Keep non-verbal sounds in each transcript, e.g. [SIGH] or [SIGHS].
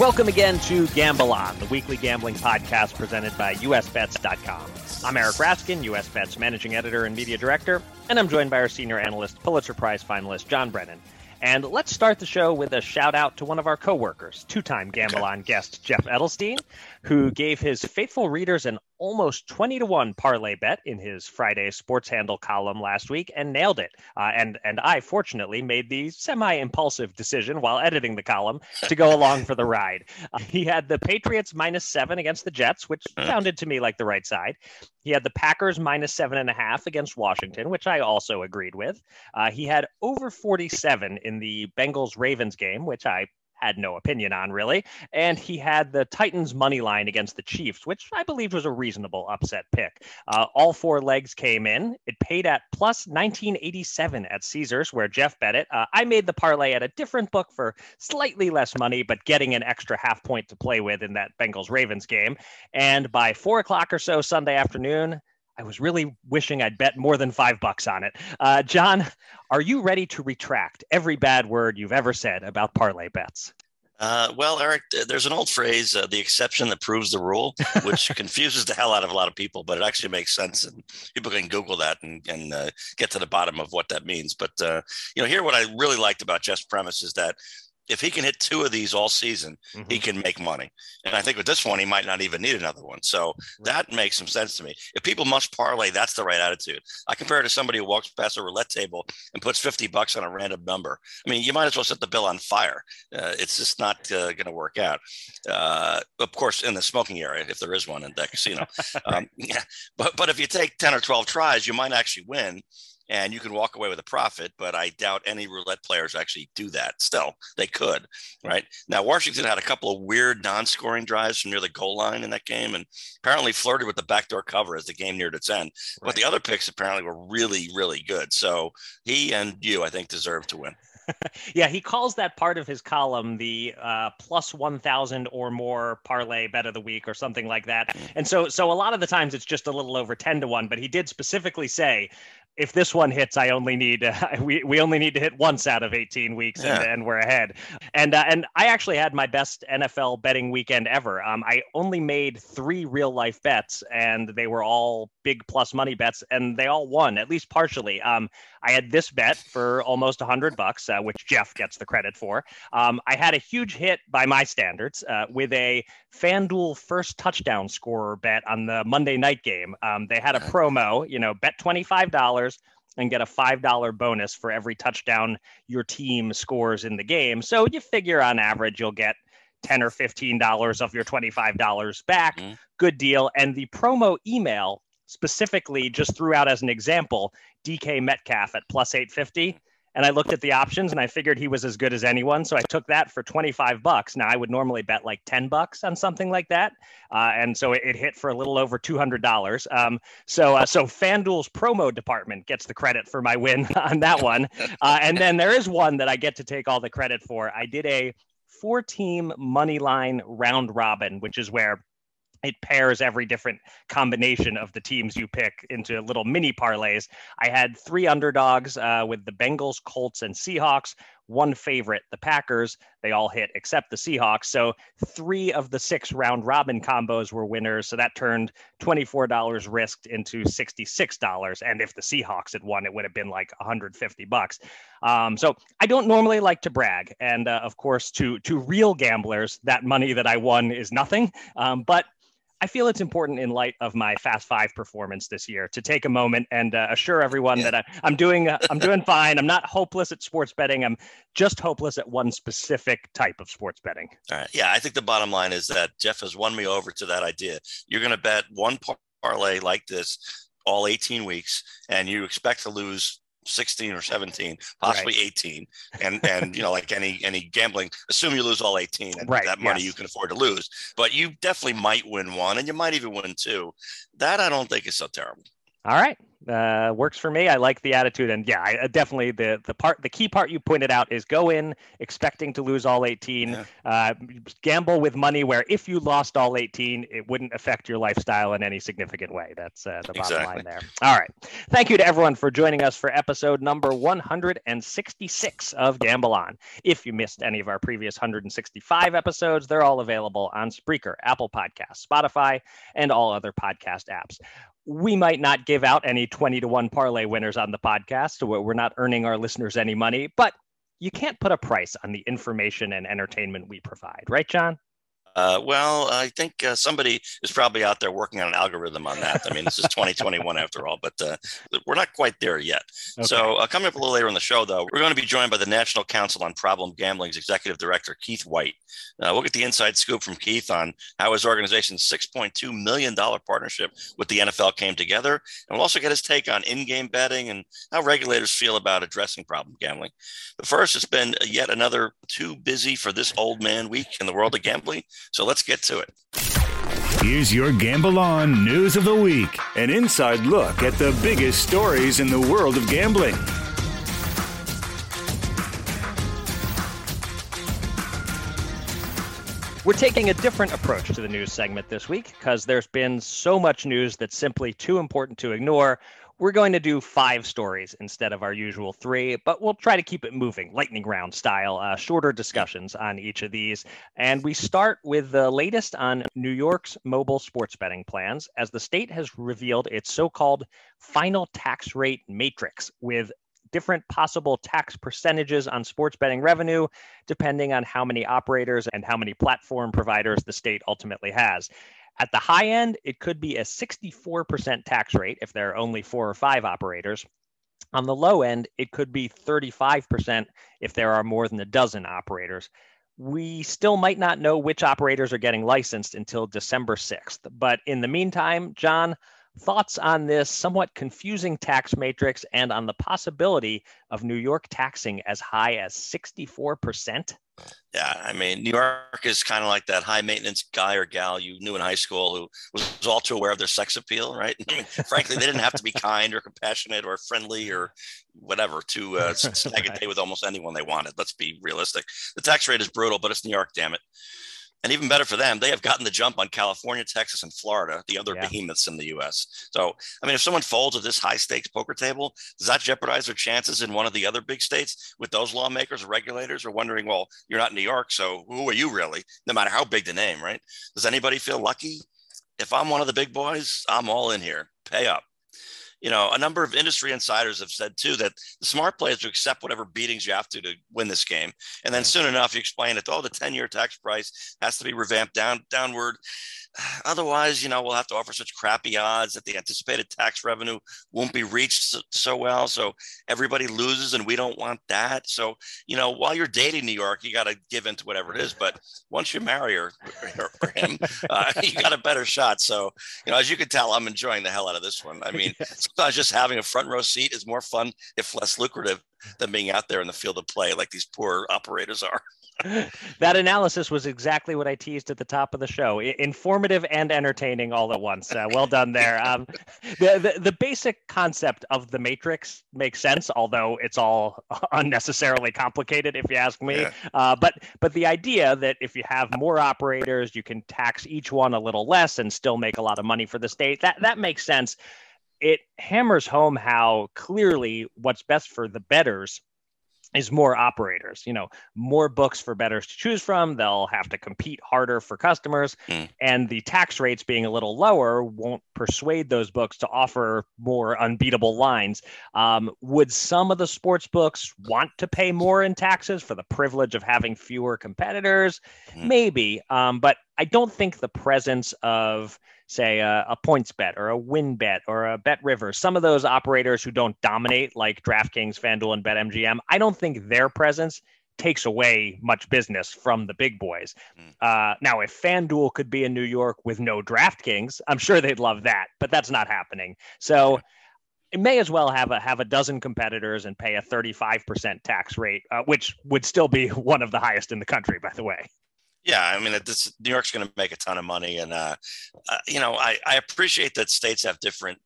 Welcome again to Gamble On, the weekly gambling podcast presented by USBets.com. I'm Eric Raskin, USBets managing editor and media director, and I'm joined by our senior analyst, Pulitzer Prize finalist John Brennan. And let's start the show with a shout out to one of our coworkers, two-time Gamble On guest Jeff Edelstein, who gave his faithful readers an almost 20 to 1 parlay bet in his Friday sports handle column last week and nailed it. Uh, and and I fortunately made the semi-impulsive decision while editing the column to go along for the ride. Uh, he had the Patriots minus 7 against the Jets, which sounded to me like the right side. He had the Packers minus seven and a half against Washington, which I also agreed with. Uh, he had over 47 in the Bengals Ravens game, which I had no opinion on really. And he had the Titans money line against the Chiefs, which I believe was a reasonable upset pick. Uh, all four legs came in. It paid at plus 1987 at Caesars, where Jeff bet it. Uh, I made the parlay at a different book for slightly less money, but getting an extra half point to play with in that Bengals Ravens game. And by four o'clock or so Sunday afternoon, I was really wishing I'd bet more than five bucks on it. Uh, John, are you ready to retract every bad word you've ever said about parlay bets? Uh, well, Eric, there's an old phrase, uh, the exception that proves the rule, which [LAUGHS] confuses the hell out of a lot of people, but it actually makes sense. And people can Google that and, and uh, get to the bottom of what that means. But, uh, you know, here, what I really liked about Jeff's premise is that if he can hit two of these all season, mm-hmm. he can make money. And I think with this one, he might not even need another one. So that makes some sense to me. If people must parlay, that's the right attitude. I compare it to somebody who walks past a roulette table and puts 50 bucks on a random number. I mean, you might as well set the bill on fire. Uh, it's just not uh, going to work out. Uh, of course, in the smoking area, if there is one in that casino. [LAUGHS] um, [LAUGHS] yeah. But, but if you take 10 or 12 tries, you might actually win and you can walk away with a profit. But I doubt any roulette players actually do that. Still, they could, right? Now, Washington had a couple of weird non-scoring drives from near the goal line in that game, and apparently flirted with the backdoor cover as the game neared its end. Right. But the other picks apparently were really, really good. So he and you, I think, deserve to win. [LAUGHS] yeah, he calls that part of his column the uh, plus 1,000 or more parlay bet of the week or something like that. Mm. And so, so a lot of the times it's just a little over 10 to 1, but he did specifically say if this one hits, I only need uh, [LAUGHS] we we only need to hit once out of 18 weeks, yeah. and, and, we're ahead. And uh, and I actually had my best NFL betting weekend ever. Um, I only made three real life bets, and they were all big plus money bets, and they all won at least partially. Um, I had this bet for almost 100 bucks, uh, which Jeff gets the credit for. Um, I had a huge hit by my standards uh, with a FanDuel first touchdown scorer bet on the Monday night game. Um, they had a promo, you know, bet $25 and get a $5 bonus for every touchdown your team scores in the game. So you figure on average you'll get 10 or $15 of your $25 back. Mm-hmm. Good deal. And the promo email specifically just threw out as an example DK Metcalf at plus 850 and I looked at the options and I figured he was as good as anyone. So I took that for 25 bucks. Now I would normally bet like 10 bucks on something like that. Uh, and so it, it, hit for a little over $200. Um, so, uh, so FanDuel's promo department gets the credit for my win [LAUGHS] on that one. Uh, and then there is one that I get to take all the credit for. I did a four team money line round robin, which is where it pairs every different combination of the teams you pick into little mini parlays. I had three underdogs uh, with the Bengals, Colts, and Seahawks. One favorite, the Packers. They all hit except the Seahawks. So three of the six round robin combos were winners. So that turned $24 risked into $66. And if the Seahawks had won, it would have been like 150 bucks. Um, so I don't normally like to brag. And uh, of course, to, to real gamblers, that money that I won is nothing. Um, but I feel it's important in light of my Fast Five performance this year to take a moment and uh, assure everyone yeah. that I, am doing uh, I'm doing fine. I'm not hopeless at sports betting. I'm just hopeless at one specific type of sports betting. All right. Yeah, I think the bottom line is that Jeff has won me over to that idea. You're going to bet one parlay like this all 18 weeks, and you expect to lose 16 or 17 possibly right. 18 and and you know like any any gambling assume you lose all 18 and right. that money yes. you can afford to lose but you definitely might win one and you might even win two that i don't think is so terrible all right uh, works for me. I like the attitude, and yeah, I, uh, definitely the the part the key part you pointed out is go in expecting to lose all 18. Yeah. Uh, gamble with money where if you lost all 18, it wouldn't affect your lifestyle in any significant way. That's uh, the bottom exactly. line there. All right, thank you to everyone for joining us for episode number 166 of Gamble On. If you missed any of our previous 165 episodes, they're all available on Spreaker, Apple Podcasts, Spotify, and all other podcast apps we might not give out any 20 to 1 parlay winners on the podcast. We're not earning our listeners any money, but you can't put a price on the information and entertainment we provide, right, John? Uh, well, I think uh, somebody is probably out there working on an algorithm on that. I mean, this is 2021 [LAUGHS] after all, but uh, we're not quite there yet. Okay. So, uh, coming up a little later in the show, though, we're going to be joined by the National Council on Problem Gambling's executive director, Keith Whyte. Uh, we'll get the inside scoop from Keith on how his organization's $6.2 million partnership with the NFL came together. And we'll also get his take on in game betting and how regulators feel about addressing problem gambling. But first, it's been yet another too busy for this old man week in the world of gambling. So let's get to it. Here's your Gamble On News of the Week an inside look at the biggest stories in the world of gambling. We're taking a different approach to the news segment this week because there's been so much news that's simply too important to ignore. We're going to do five stories instead of our usual three, but we'll try to keep it moving, lightning round style, uh, shorter discussions on each of these. And we start with the latest on New York's mobile sports betting plans, as the state has revealed its so called final tax rate matrix with different possible tax percentages on sports betting revenue, depending on how many operators and how many platform providers the state ultimately has. At the high end, it could be a 64% tax rate if there are only four or five operators. On the low end, it could be 35% if there are more than a dozen operators. We still might not know which operators are getting licensed until December 6th. But in the meantime, John, thoughts on this somewhat confusing tax matrix and on the possibility of New York taxing as high as 64%? Yeah, I mean, New York is kind of like that high maintenance guy or gal you knew in high school who was all too aware of their sex appeal, right? [LAUGHS] I mean, frankly, they didn't have to be kind or compassionate or friendly or whatever to uh, [LAUGHS] snag a day with almost anyone they wanted. Let's be realistic. The tax rate is brutal, but it's New York, damn it. And even better for them, they have gotten the jump on California, Texas, and Florida, the other yeah. behemoths in the US. So, I mean, if someone folds at this high stakes poker table, does that jeopardize their chances in one of the other big states with those lawmakers or regulators are wondering, well, you're not in New York, so who are you really? No matter how big the name, right? Does anybody feel lucky? If I'm one of the big boys, I'm all in here. Pay up. You know, a number of industry insiders have said too that the smart play is to accept whatever beatings you have to to win this game. And then soon enough, you explain it, oh, the 10 year tax price has to be revamped down downward. [SIGHS] Otherwise, you know, we'll have to offer such crappy odds that the anticipated tax revenue won't be reached so, so, well. So everybody loses, and we don't want that. So, you know, while you're dating New York, you got to give in to whatever it is. But once you marry her or, or him, [LAUGHS] uh, you got a better shot. So, you know, as you can tell, I'm enjoying the hell out of this one. I mean, [LAUGHS] sometimes just having a front row seat is more fun, if less lucrative, than being out there in the field of play like these poor operators are. [LAUGHS] that analysis was exactly what I teased at the top of the show. I- informative and entertaining all at once. Uh, well done there. [LAUGHS] Um, the, the, the basic concept of the matrix makes sense, although it's all [LAUGHS] unnecessarily complicated, if you ask me. Yeah. Uh, but but the idea that if you have more operators, you can tax each one a little less and still make a lot of money for the state. That that makes sense. It hammers home how clearly what's best for the bettors is more operators you know more books for bettors to choose from they'll have to compete harder for customers mm. and the tax rates being a little lower won't persuade those books to offer more unbeatable lines um, would some of the sports books want to pay more in taxes for the privilege of having fewer competitors mm. maybe um, but i don't think the presence of say a, a PointsBet or a WynnBET or a Bet River, some of those operators who don't dominate like DraftKings, FanDuel, and BetMGM, I don't think their presence takes away much business from the big boys. Hmm. Uh, now, if FanDuel could be in New York with no DraftKings, I'm sure they'd love that, but that's not happening. So it may as well have a have a dozen competitors and pay a 35% tax rate, uh, which would still be [LAUGHS] one of the highest in the country, by the way. Yeah, I mean, this New York's going to make a ton of money, and uh, uh, you know, I, I appreciate that states have different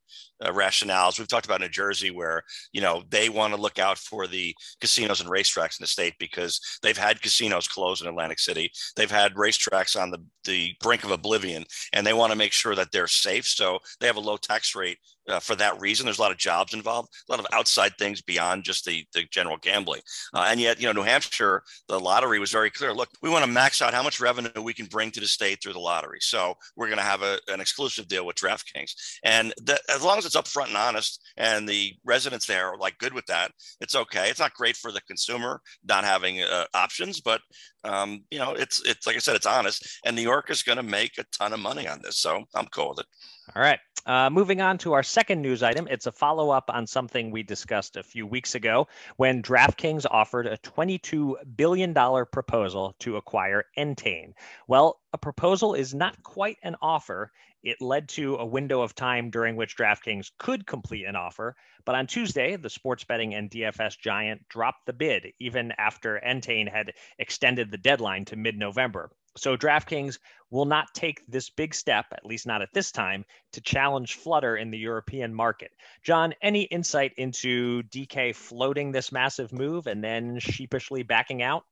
uh, rationales. We've talked about New Jersey, where you know they want to look out for the casinos and racetracks in the state because they've had casinos close in Atlantic City. They've had racetracks on the the brink of oblivion, and they want to make sure that they're safe. So they have a low tax rate uh, for that reason. There's a lot of jobs involved, a lot of outside things beyond just the, the general gambling. Uh, and yet, you know, New Hampshire, the lottery was very clear. Look, we want to max out how much revenue we can bring to the state through the lottery. So we're going to have a, an exclusive deal with DraftKings. And that, long as it's upfront and honest and the residents there are like good with that, it's okay. It's not great for the consumer not having uh, options, but um, you know, it's it's like I said, it's honest, and New York is going to make a ton of money on this, so I'm cool with it. All right. Uh, moving on to our second news item. It's a follow up on something we discussed a few weeks ago when DraftKings offered a $22 billion proposal to acquire Entain. Well, a proposal is not quite an offer. It led to a window of time during which DraftKings could complete an offer. But on Tuesday, the sports betting and DFS giant dropped the bid, even after Entain had extended the deadline to mid November. So DraftKings will not take this big step, at least not at this time, to challenge Flutter in the European market. John, any insight into DK floating this massive move and then sheepishly backing out?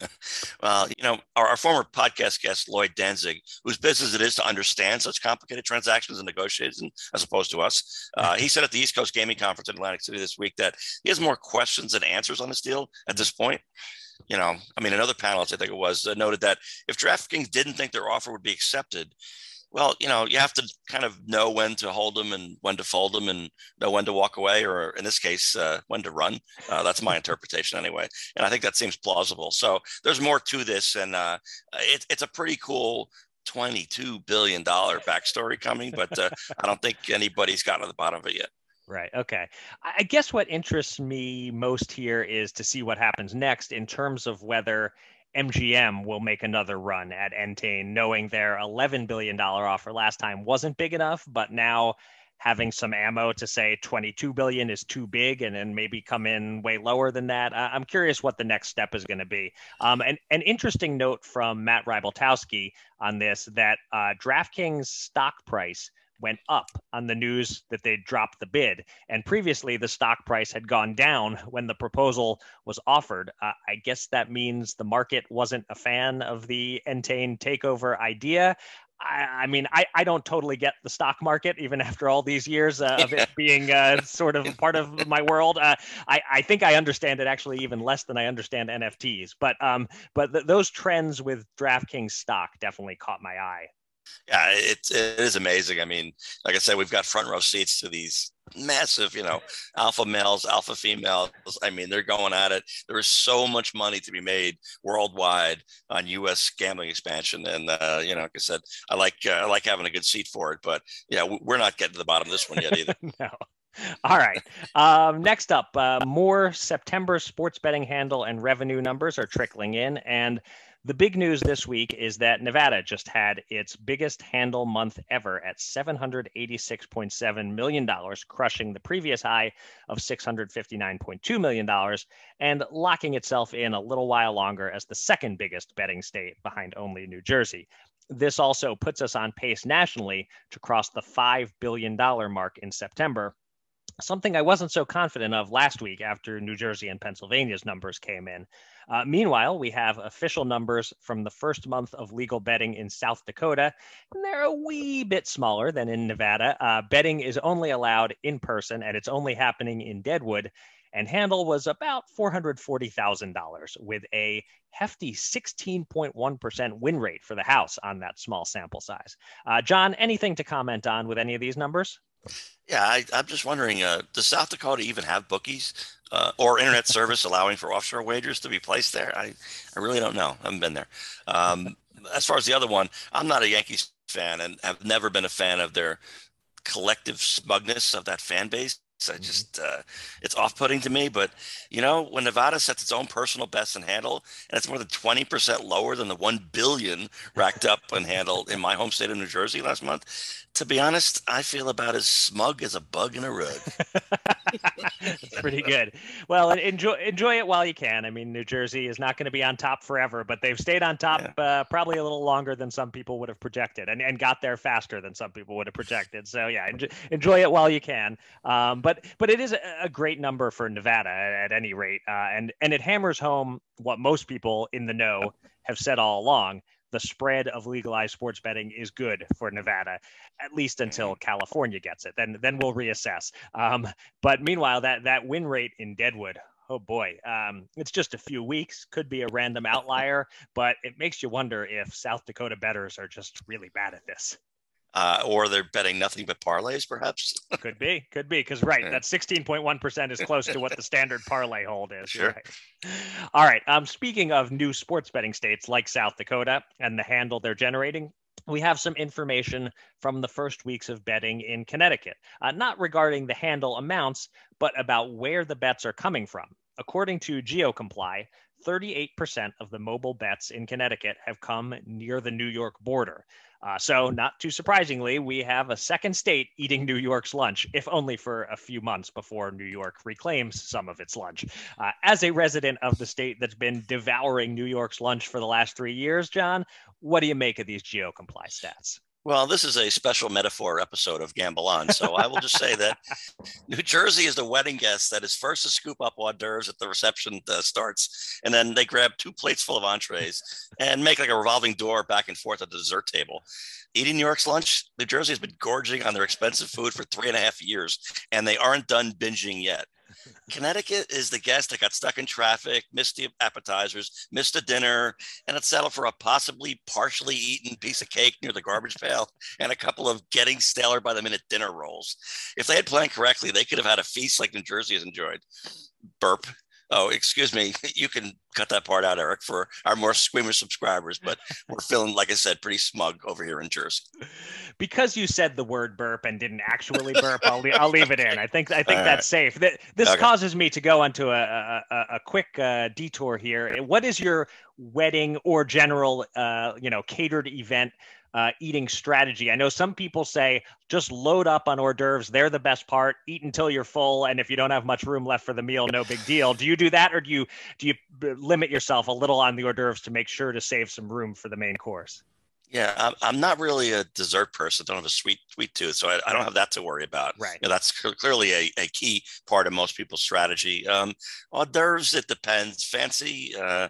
[LAUGHS] well, you know, our, our, former podcast guest, Lloyd Danzig, whose business it is to understand such complicated transactions and negotiations as opposed to us, uh, [LAUGHS] he said at the East Coast Gaming Conference in Atlantic City this week that he has more questions than answers on this deal at this point. You know, I mean, another panelist, I think it was, uh, noted that if DraftKings didn't think their offer would be accepted, well, you know, you have to kind of know when to hold them and when to fold them and know when to walk away, or in this case, uh, when to run. Uh, that's my interpretation anyway. And I think that seems plausible. So there's more to this. And uh, it, it's a pretty cool $22 billion backstory coming, but uh, I don't think anybody's gotten to the bottom of it yet. Right. Okay. I guess what interests me most here is to see what happens next in terms of whether MGM will make another run at Entain, knowing their $11 billion offer last time wasn't big enough, but now having some ammo to say 22 billion is too big and then maybe come in way lower than that. I'm curious what the next step is going to be. Um, and an interesting note from Matt Rybaltowski on this that uh, DraftKings stock price went up on the news that they dropped the bid. And previously, the stock price had gone down when the proposal was offered. Uh, I guess that means the market wasn't a fan of the Entain takeover idea. I, I mean, I, I don't totally get the stock market, even after all these years uh, of it [LAUGHS] being uh, sort of part of my world. Uh, I, I think I understand it actually even less than I understand NFTs. But um, but th- those trends with DraftKings stock definitely caught my eye. Yeah, it, it is amazing. I mean, like I said, we've got front row seats to these massive, you know, alpha males, alpha females. I mean, they're going at it. There is so much money to be made worldwide on U.S. gambling expansion, and uh, you know, like I said, I like uh, I like having a good seat for it. But yeah, we're not getting to the bottom of this one yet either. [LAUGHS] no. All right. Um, next up, uh, more September sports betting handle and revenue numbers are trickling in, and the big news this week is that Nevada just had its biggest handle month ever at $786.7 million, crushing the previous high of $659.2 million and locking itself in a little while longer as the second biggest betting state behind only New Jersey. This also puts us on pace nationally to cross the $5 billion mark in September, something I wasn't so confident of last week after New Jersey and Pennsylvania's numbers came in. Uh, meanwhile, we have official numbers from the first month of legal betting in South Dakota, and they're a wee bit smaller than in Nevada. Uh, betting is only allowed in person, and it's only happening in Deadwood. And handle was about $440,000 with a hefty 16.1% win rate for the house on that small sample size. Uh, John, anything to comment on with any of these numbers? Yeah, I, am just wondering, uh, does South Dakota even have bookies uh, or internet service allowing for offshore wagers to be placed there? I, I really don't know. I haven't been there. Um, as far as the other one, I'm not a Yankees fan and have never been a fan of their collective smugness of that fan base. I mm-hmm. just uh, it's off-putting to me. But you know, when Nevada sets its own personal best in handle, and it's more than twenty percent lower than the one billion racked up and handled in my home state of New Jersey last month, to be honest, I feel about as smug as a bug in a rug. That's [LAUGHS] pretty good. Well, enjoy enjoy it while you can. I mean, New Jersey is not going to be on top forever, but they've stayed on top yeah. uh, probably a little longer than some people would have projected, and, and got there faster than some people would have projected. So yeah, enjoy, enjoy it while you can. Um, but but but it is a, a, great number for Nevada at, at any rate, uh, and and it hammers home what most people in the know have said all along the spread of legalized sports betting is good for Nevada, at least until mm-hmm. California gets it. Then then we'll reassess. Um, but meanwhile, that that win rate in Deadwood. Oh boy, um, it's just a few weeks. Could be a random outlier, but it makes you wonder if South Dakota bettors are just really bad at this uh, or they're betting nothing but parlays, perhaps. [LAUGHS] could be, could be, because right, that sixteen point one percent is close to what the standard parlay hold is. Sure. Right. All right. Um, speaking of new sports betting states like South Dakota and the handle they're generating, we have some information from the first weeks of betting in Connecticut, uh, not regarding the handle amounts, but about where the bets are coming from. According to GeoComply, 38% of the mobile bets in Connecticut have come near the New York border. Uh, so, not too surprisingly, we have a second state eating New York's lunch, if only for a few months before New York reclaims some of its lunch. Uh, as a resident of the state that's been devouring New York's lunch for the last three years, John, what do you make of these GeoComply stats? Well, this is a special metaphor episode of Gamble On. So I will just say that [LAUGHS] New Jersey is the wedding guest that is first to scoop up hors d'oeuvres at the reception uh, starts. And then they grab two plates full of entrees and make like a revolving door back and forth at the dessert table. Eating New York's lunch, New Jersey has been gorging on their expensive food for three and a half years, and they aren't done binging yet. Connecticut is the guest that got stuck in traffic, missed the appetizers, missed a dinner, and had settled for a possibly partially eaten piece of cake near the garbage pail and a couple of getting staler by the minute dinner rolls. If they had planned correctly, they could have had a feast like New Jersey has enjoyed. Burp. Oh, excuse me. [LAUGHS] You can cut that part out, Eric, for our more squeamish subscribers. But [LAUGHS] we're feeling, like I said, pretty smug over here in Jersey. Because you said the word burp and didn't actually burp, I'll, I'll leave it in. I think I think All that's right. safe. This okay. causes me to go onto a a, a quick uh, detour here. What is your wedding or general, uh, you know, catered event uh, eating strategy. I know some people say just load up on hors d'oeuvres. They're the best part. Eat until you're full, and if you don't have much room left for the meal, no big deal. Do you do that, or do you do you limit yourself a little on the hors d'oeuvres to make sure to save some room for the main course? Yeah, I'm not really a dessert person. I don't have a sweet sweet tooth, so I, I don't have that to worry about. Right. You know, that's clearly a, a key part of most people's strategy. Um, hors d'oeuvres, it depends. Fancy, uh,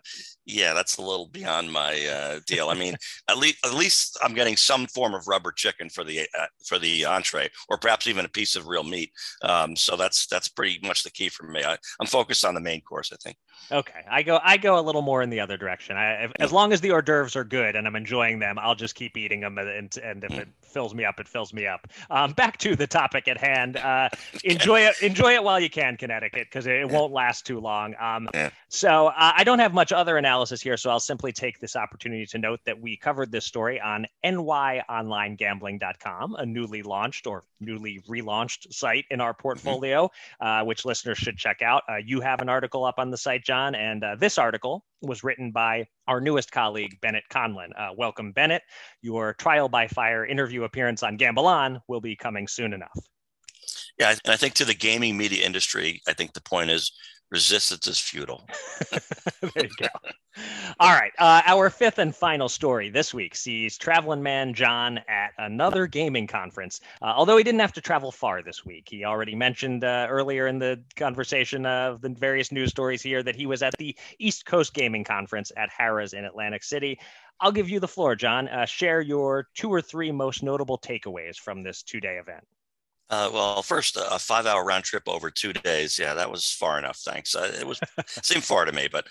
yeah, that's a little beyond my uh, deal. I mean, at least at least I'm getting some form of rubber chicken for the uh, for the entree, or perhaps even a piece of real meat. Um, so that's that's pretty much the key for me. I, am focused on the main course. I think. Okay, I go I go a little more in the other direction. I, if, as long as the hors d'oeuvres are good and I'm enjoying them, I'll just keep eating them, and and if mm. it fills me up, it fills me up. Um, back to the topic at hand. Uh, enjoy it enjoy it while you can, Connecticut, because it, won't last too long. Um. So uh, I don't have much other analysis analysis here, so I'll simply take this opportunity to note that we covered this story on nyonlinegambling.com, a newly launched or newly relaunched site in our portfolio, uh, which listeners should check out. Uh, you have an article up on the site, John, and uh, this article was written by our newest colleague, Bennett Conlin. Uh, welcome, Bennett. Your trial by fire interview appearance on Gamble On will be coming soon enough. Yeah, and I think to the gaming media industry, I think the point is resistance is futile. [LAUGHS] there you go. All right. Uh, our fifth and final story this week sees traveling man John at another gaming conference. Uh, although he didn't have to travel far this week, he already mentioned uh, earlier in the conversation of the various news stories here that he was at the East Coast Gaming Conference at Harrah's in Atlantic City. I'll give you the floor, John. Uh, share your two or three most notable takeaways from this two day event. Uh, well, first, a five hour round trip over two days. Yeah, that was far enough. Thanks. Uh, it was [LAUGHS] seemed far to me, but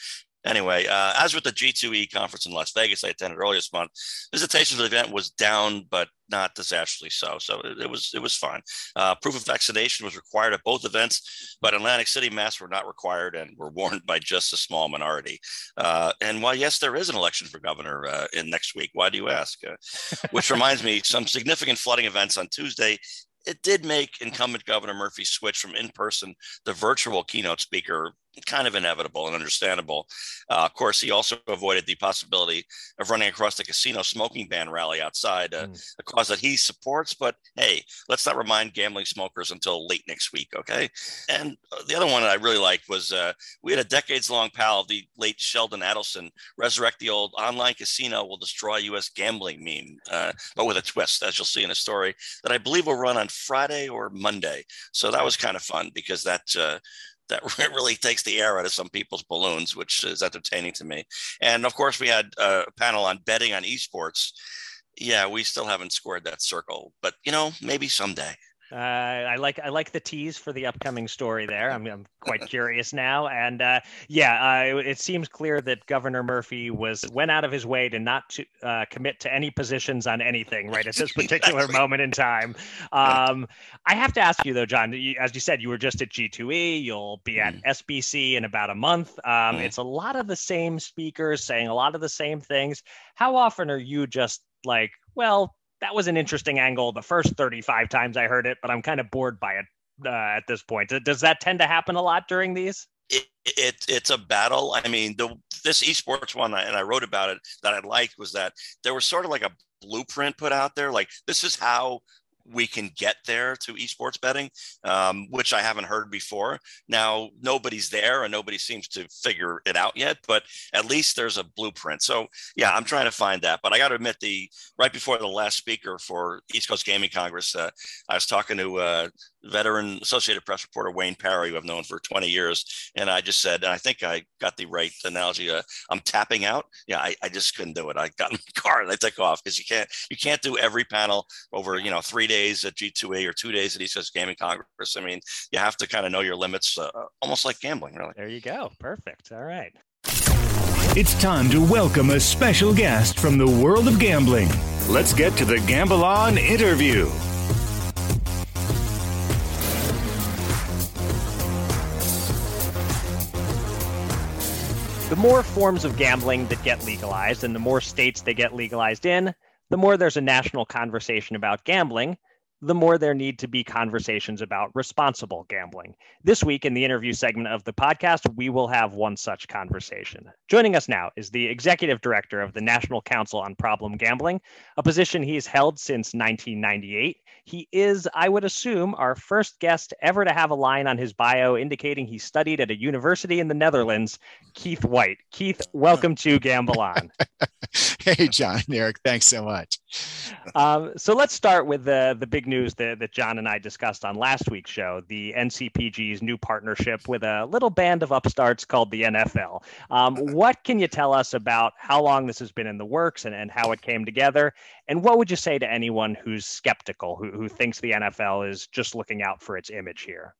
anyway, uh, as with the G2E conference in Las Vegas, I attended earlier this month. Visitation for the event was down, but not disastrously so. So it, it was it was fine. Uh, proof of vaccination was required at both events, but Atlantic City masks were not required and were [LAUGHS] worn by just a small minority. Uh, and while yes, there is an election for governor uh, in next week, why do you ask? Uh, which reminds me, some significant flooding events on Tuesday it did make incumbent Governor Murphy switch from in person to virtual keynote speaker kind of inevitable and understandable. Uh, of course, he also avoided the possibility of running across the casino smoking ban rally outside, uh, mm. a cause that he supports. But hey, let's not remind gambling smokers until late next week, okay? And uh, the other one that I really liked was uh, we had a decades long pal, the late Sheldon Adelson, resurrect the old online casino will destroy U.S. gambling meme, uh, but with a twist, as you'll see in a story, that I believe will run on Friday or Monday. So that was kind of fun because that uh, [LAUGHS] that really takes the air out of some people's balloons, which is entertaining to me. And of course, we had a panel on betting on esports. Yeah, we still haven't squared that circle, but you know, maybe someday. Uh, I like I like the tease for the upcoming story there. I'm, I'm quite curious now, and uh, yeah, uh, it, seems clear that Governor Murphy was went out of his way to not to uh, commit to any positions on anything right at this [LAUGHS] particular exactly. moment in time. Um, I have to ask you though, John. as you said, you were just at G2E. You'll be at mm. SBC in about a month. Um, mm. It's a lot of the same speakers saying a lot of the same things. How often are you just like, well, that was an interesting angle the first 35 times I heard it, but I'm kind of bored by it uh, at this point. Does that tend to happen a lot during these? It, it it's a battle. I mean, the this esports one, and I wrote about it that I liked was that there was sort of like a blueprint put out there, like this is how we can get there to esports betting, um, which I haven't heard before. Now, nobody's there and nobody seems to figure it out yet, but at least there's a blueprint. So, yeah, I'm trying to find that. But I got to admit, the right before the last speaker for East Coast Gaming Congress, uh, I was talking to uh, veteran Associated Press reporter Wayne Parry, who I've known for 20 years. And I just said, and I think I got the right analogy. Uh, I'm tapping out. Yeah, I, I, just couldn't do it. I got in the [LAUGHS] car and I took off because you can't you can't do every panel over you know three days at G2E or two days at East Coast Gaming Congress. I mean, you have to kind of know your limits, uh, almost like gambling, really. There you go. Perfect. All right. It's time to welcome a special guest from the world of gambling. Let's get to the Gamble On interview. The more forms of gambling that get legalized and the more states they get legalized in, the more there's a national conversation about gambling, the more there need to be conversations about responsible gambling. This week, in the interview segment of the podcast, we will have one such conversation. Joining us now is the executive director of the National Council on Problem Gambling, a position he's held since 1998. He is, I would assume, our first guest ever to have a line on his bio indicating he studied at a university in the Netherlands, Keith Whyte. Keith, welcome to Gamble On. [LAUGHS] hey, John, Eric, thanks so much. um, so let's start with the the big news that, that John and I discussed on last week's show: the NCPG's new partnership with a little band of upstarts called the NFL. Um, [LAUGHS] what can you tell us about how long this has been in the works and, and how it came together? And what would you say to anyone who's skeptical, who, who thinks the NFL is just looking out for its image here?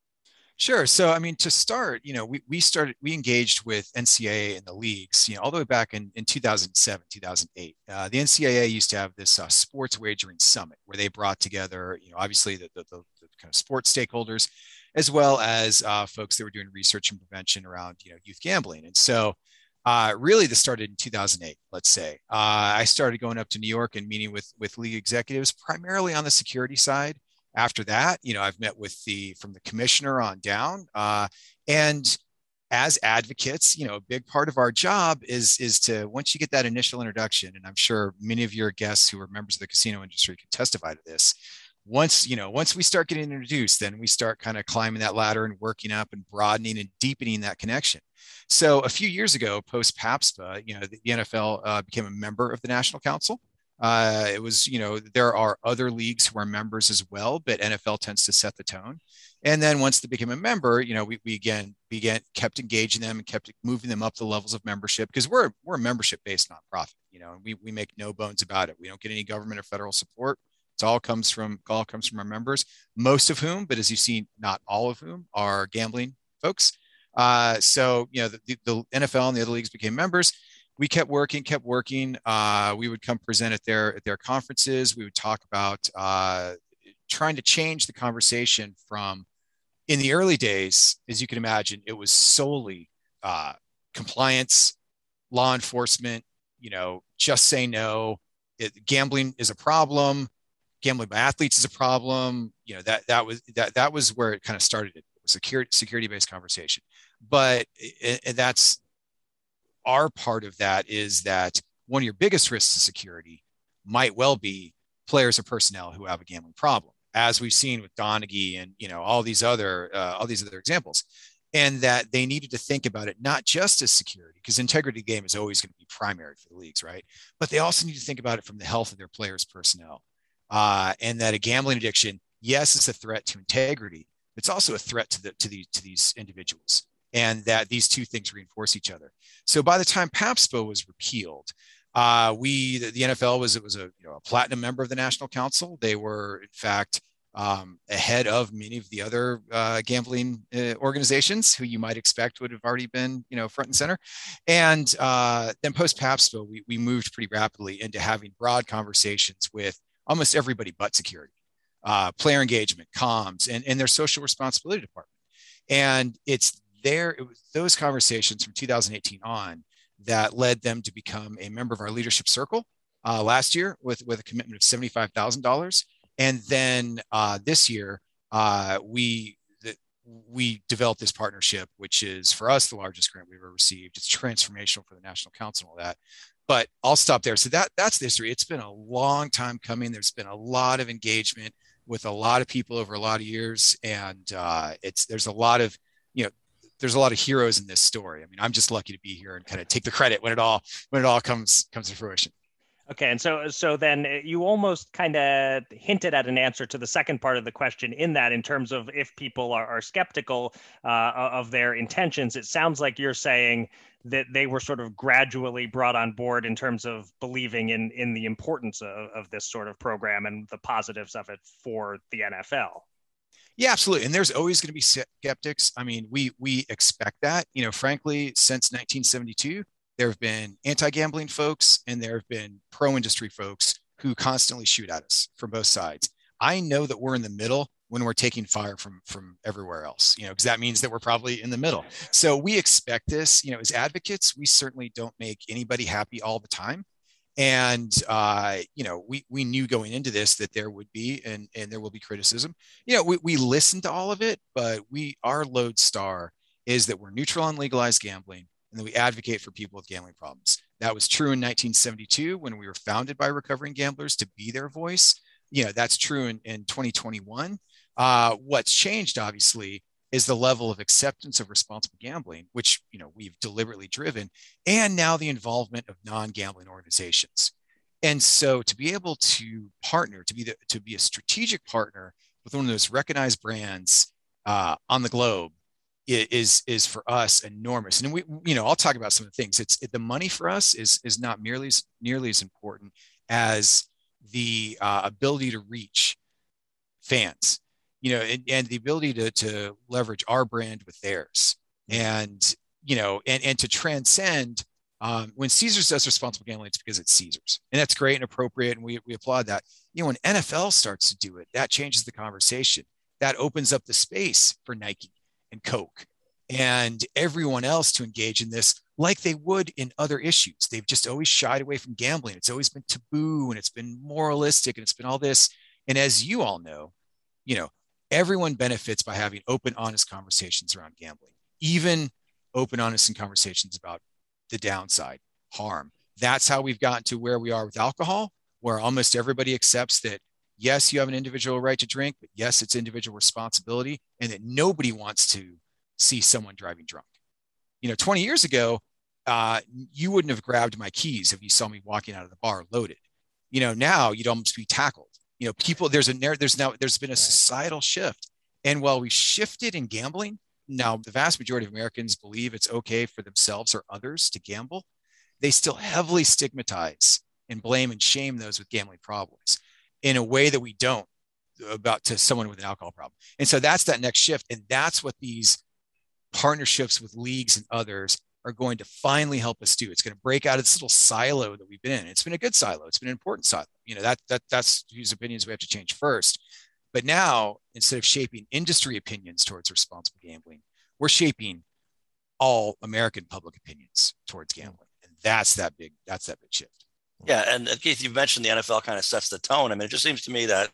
Sure. So, I mean, to start, you know, we, we started, we engaged with NCAA and the leagues, you know, all the way back in, in 2007, 2008. Uh, the NCAA used to have this uh, sports wagering summit where they brought together, you know, obviously the, the, the, the kind of sports stakeholders, as well as uh, folks that were doing research and prevention around, you know, youth gambling. And so, uh, really, this started in 2008. Let's say uh, I started going up to New York and meeting with with league executives, primarily on the security side after that, you know, I've met with the from the commissioner on down, uh, and as advocates, you know, a big part of our job is is to once you get that initial introduction, and I'm sure many of your guests who are members of the casino industry can testify to this. Once you know, once we start getting introduced, then we start kind of climbing that ladder and working up and broadening and deepening that connection. So a few years ago, post PASPA, you know, the, NFL uh, became a member of the National Council. Uh, it was, you know, there are other leagues who are members as well, but NFL tends to set the tone. And then once they became a member, you know, we, we again began kept engaging them and kept moving them up the levels of membership because we're we're a membership based nonprofit, you know, and we we make no bones about it. We don't get any government or federal support. It all comes from all comes from our members, most of whom, but as you've seen, not all of whom are gambling folks. Uh, so you know, the, the NFL and the other leagues became members we kept working, kept working. Uh, we would come present at their at their conferences. We would talk about uh, trying to change the conversation from in the early days, as you can imagine, it was solely uh, compliance, law enforcement. You know, just say no. It, gambling is a problem. Gambling by athletes is a problem. You know that that was that that was where it kind of started. It was a security security based conversation, but it, that's our part of that is that one of your biggest risks to security might well be players or personnel who have a gambling problem, as we've seen with Donaghy and you know all these other uh, all these other examples, and that they needed to think about it not just as security, because integrity game is always going to be primary for the leagues, right? But they also need to think about it from the health of their players' personnel, uh, and that a gambling addiction, yes, is a threat to integrity, it's also a threat to the to these to these individuals and that these two things reinforce each other. So by the time PASPA was repealed, uh, we the, the, NFL was it was a you know a platinum member of the National Council. They were in fact um, ahead of many of the other uh, gambling uh, organizations who you might expect would have already been you know front and center. And uh, then post PASPA, we, we moved pretty rapidly into having broad conversations with almost everybody but security, uh, player engagement, comms, and, and their social responsibility department. And it's there it was those conversations from 2018 on that led them to become a member of our leadership circle uh, last year with with a commitment of $75000 and then uh, this year uh, we we developed this partnership which is for us the largest grant we've ever received. It's transformational for the national council and all that. But i'll stop there. So that that's the history. It's been a long time coming. There's been a lot of engagement with a lot of people over a lot of years. And uh, it's there's a lot of you know there's a lot of heroes in this story. I mean, I'm just lucky to be here and kind of take the credit when it all when it all comes comes to fruition. Okay, and so so then you almost kind of hinted at an answer to the second part of the question in that, in terms of if people are, are skeptical uh, of their intentions, it sounds like you're saying that they were sort of gradually brought on board in terms of believing in in the importance of, of this sort of program and the positives of it for the NFL. Yeah, absolutely. And there's always going to be skeptics. I mean, we we expect that. You know, frankly, since 1972, there have been anti-gambling folks and there have been pro-industry folks who constantly shoot at us from both sides. I know that we're in the middle when we're taking fire from from everywhere else you know because that means that we're probably in the middle so we expect this you know as advocates we certainly don't make anybody happy all the time and uh, you know we we knew going into this that there would be and and there will be criticism. You know we, we listened to all of it but we our lodestar is that we're neutral on legalized gambling and that we advocate for people with gambling problems. That was true in 1972 when we were founded by recovering gamblers to be their voice. You know that's true in, in 2021 uh, what's changed obviously is the level of acceptance of responsible gambling, which you know we've deliberately driven, and now the involvement of non-gambling organizations. And so to be able to partner, to be the, to be a strategic partner with one of those recognized brands uh, on the globe is is for us enormous. And we, you know, I'll talk about some of the things. It's it, the money for us is is not nearly as nearly as important as the uh, ability to reach fans, you know, and, and the ability to to leverage our brand with theirs, and you know, and and to transcend. Um, when Caesars does responsible gambling, it's because it's Caesars, and that's great and appropriate, and we we applaud that. You know, when NFL starts to do it, that changes the conversation. That opens up the space for Nike and Coke and everyone else to engage in this like they would in other issues. They've just always shied away from gambling. It's always been taboo and it's been moralistic and it's been all this. And as you all know, you know, everyone benefits by having open, honest conversations around gambling, even open, honest and conversations about the downside, harm. That's how we've gotten to where we are with alcohol, where almost everybody accepts that yes, you have an individual right to drink, but yes, it's individual responsibility, and that nobody wants to see someone driving drunk. You know, 20 years ago, uh, you wouldn't have grabbed my keys if you saw me walking out of the bar loaded. You know, now you'd almost be tackled. You know, people there's a there's now there's been a societal shift, and while we shifted in gambling, now the vast majority of Americans believe it's okay for themselves or others to gamble. They still heavily stigmatize and blame and shame those with gambling problems in a way that we don't about to someone with an alcohol problem. And so that's that next shift. And that's what these partnerships with leagues and others are going to finally help us do. It's going to break out of this little silo that we've been in. It's been a good silo. It's been an important silo. You know, that, that that's whose opinions we have to change first. But now, instead of shaping industry opinions towards responsible gambling, we're shaping all American public opinions towards gambling. And that's that big, that's that big shift. Yeah, and Keith, you mentioned the NFL kind of sets the tone. I mean, it just seems to me that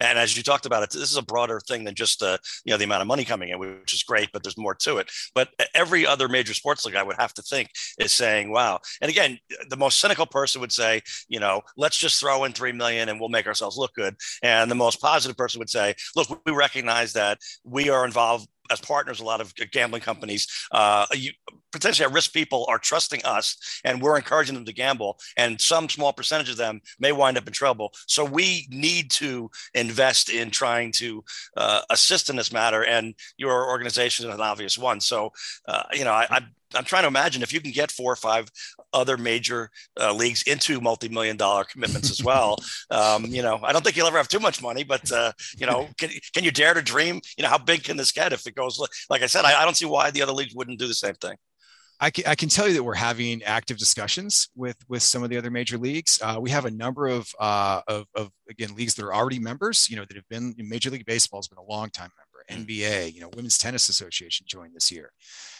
and as you talked about it, this is a broader thing than just uh, you know the amount of money coming in, which is great, but there's more to it. But every other major sports league, I would have to think, is saying, "Wow." And again, the most cynical person would say, "You know, let's just throw in three million and we'll make ourselves look good." And the most positive person would say, "Look, we recognize that we are involved as partners, a lot of gambling companies, uh, you, potentially at risk people are trusting us and we're encouraging them to gamble. And some small percentage of them may wind up in trouble. So we need to invest in trying to uh, assist in this matter. And your organization is an obvious one. So, uh, you know, I, I I'm trying to imagine if you can get four or five other major uh, leagues into multi-million dollar commitments as well. [LAUGHS] um, you know, I don't think you'll ever have too much money, but uh, you know, [LAUGHS] can, can you dare to dream? You know, how big can this get if it goes? Like I said, I, I don't see why the other leagues wouldn't do the same thing. I can, I can tell you that we're having active discussions with with some of the other major leagues. Uh, we have a number of, uh, of, of again leagues that are already members. You know that have been Major League Baseball has been a long time member. NBA, you know, Women's Tennis Association joined this year.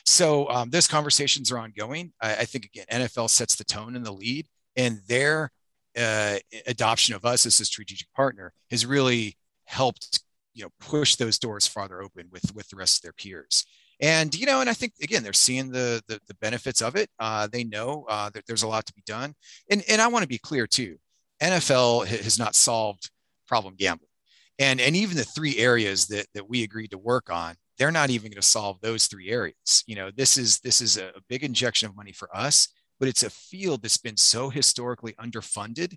So um, those conversations are ongoing. I, I, think again, NFL sets the tone and the lead, and their uh, adoption of us as a strategic partner has really helped, you know, push those doors farther open with with the rest of their peers. And you know, and I think again, they're seeing the the, the benefits of it. Uh, they know uh, that there's a lot to be done, and and I want to be clear too. NFL has not solved problem gambling and and even the three areas that that we agreed to work on they're not even going to solve those three areas. You know this is this is a big injection of money for us but it's a field that's been so historically underfunded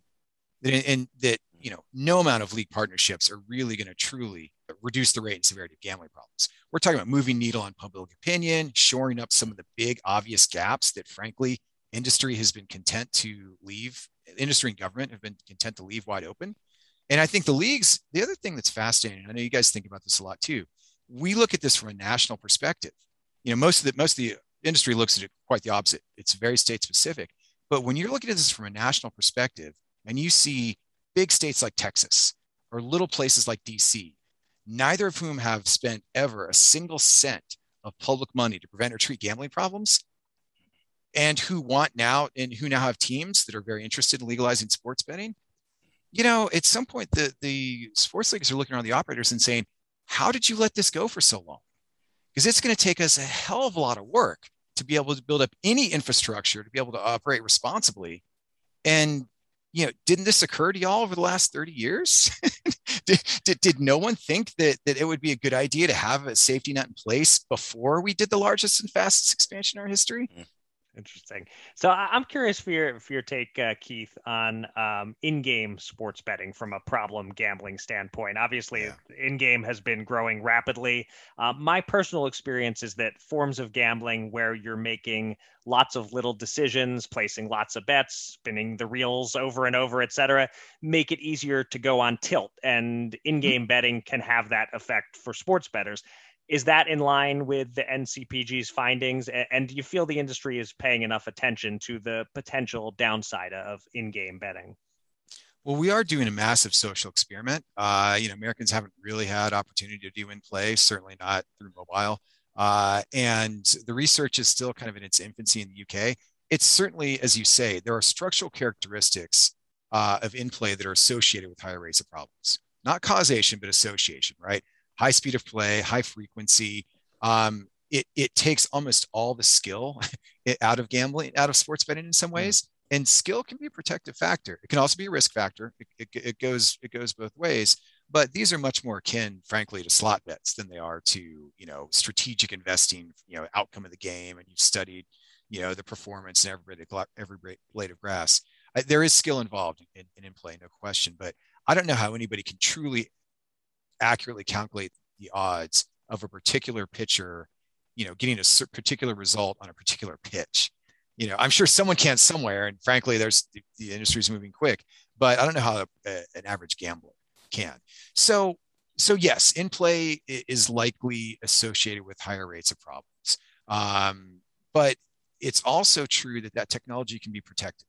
that and that you know no amount of league partnerships are really going to truly reduce the rate and severity of gambling problems. We're talking about moving needle on public opinion shoring up some of the big obvious gaps that frankly industry has been content to leave industry and government have been content to leave wide open and I think the leagues, the other thing that's fascinating, I know you guys think about this a lot too. We look at this from a national perspective. You know, most of the most of the industry looks at it quite the opposite. It's very state specific. But when you're looking at this from a national perspective and you see big states like Texas or little places like DC, neither of whom have spent ever a single cent of public money to prevent or treat gambling problems, and who want now and who now have teams that are very interested in legalizing sports betting, you know, at some point the the sports leagues are looking around the operators and saying, "How did you let this go for so long?" Because it's going to take us a hell of a lot of work to be able to build up any infrastructure to be able to operate responsibly. And you know, didn't this occur to y'all over the last 30 years? [LAUGHS] did, did, did no one think that, that it would be a good idea to have a safety net in place before we did the largest and fastest expansion in our history? Mm. Mm-hmm. Interesting. So I'm curious for your for your take, uh, Keith, on um, in-game sports betting from a problem gambling standpoint. Obviously, yeah. in-game has been growing rapidly. Uh, my personal experience is that forms of gambling where you're making lots of little decisions, placing lots of bets, spinning the reels over and over, etc., make it easier to go on tilt. And in-game mm-hmm. betting can have that effect for sports bettors. Is that in line with the NCPG's findings? And do you feel the industry is paying enough attention to the potential downside of in-game betting? Well, we are doing a massive social experiment. Uh, you know, Americans haven't really had opportunity to do in play, certainly not through mobile. Uh, and the research is still kind of in its infancy in the UK. It's certainly, as you say, there are structural characteristics uh, of in play that are associated with higher rates of problems. Not causation, but association, right? High speed of play, high frequency. Um, it, it takes almost all the skill [LAUGHS] out of gambling, out of sports betting in some hmm. ways. And skill can be a protective factor. It can also be a risk factor. It, it, it goes it goes both ways. But these are much more akin, frankly, to slot bets than they are to you know strategic investing. You know, outcome of the game, and you've studied you know the performance and every every blade of grass. I, there is skill involved in, in, in play, no question. But I don't know how anybody can truly accurately calculate the odds of a particular pitcher, you know, getting a particular result on a particular pitch. You know, I'm sure someone can somewhere, and frankly, there's the, the industry is moving quick, but I don't know how a, an average gambler can. So, so yes, in play is likely associated with higher rates of problems, um, but it's also true that that technology can be protective.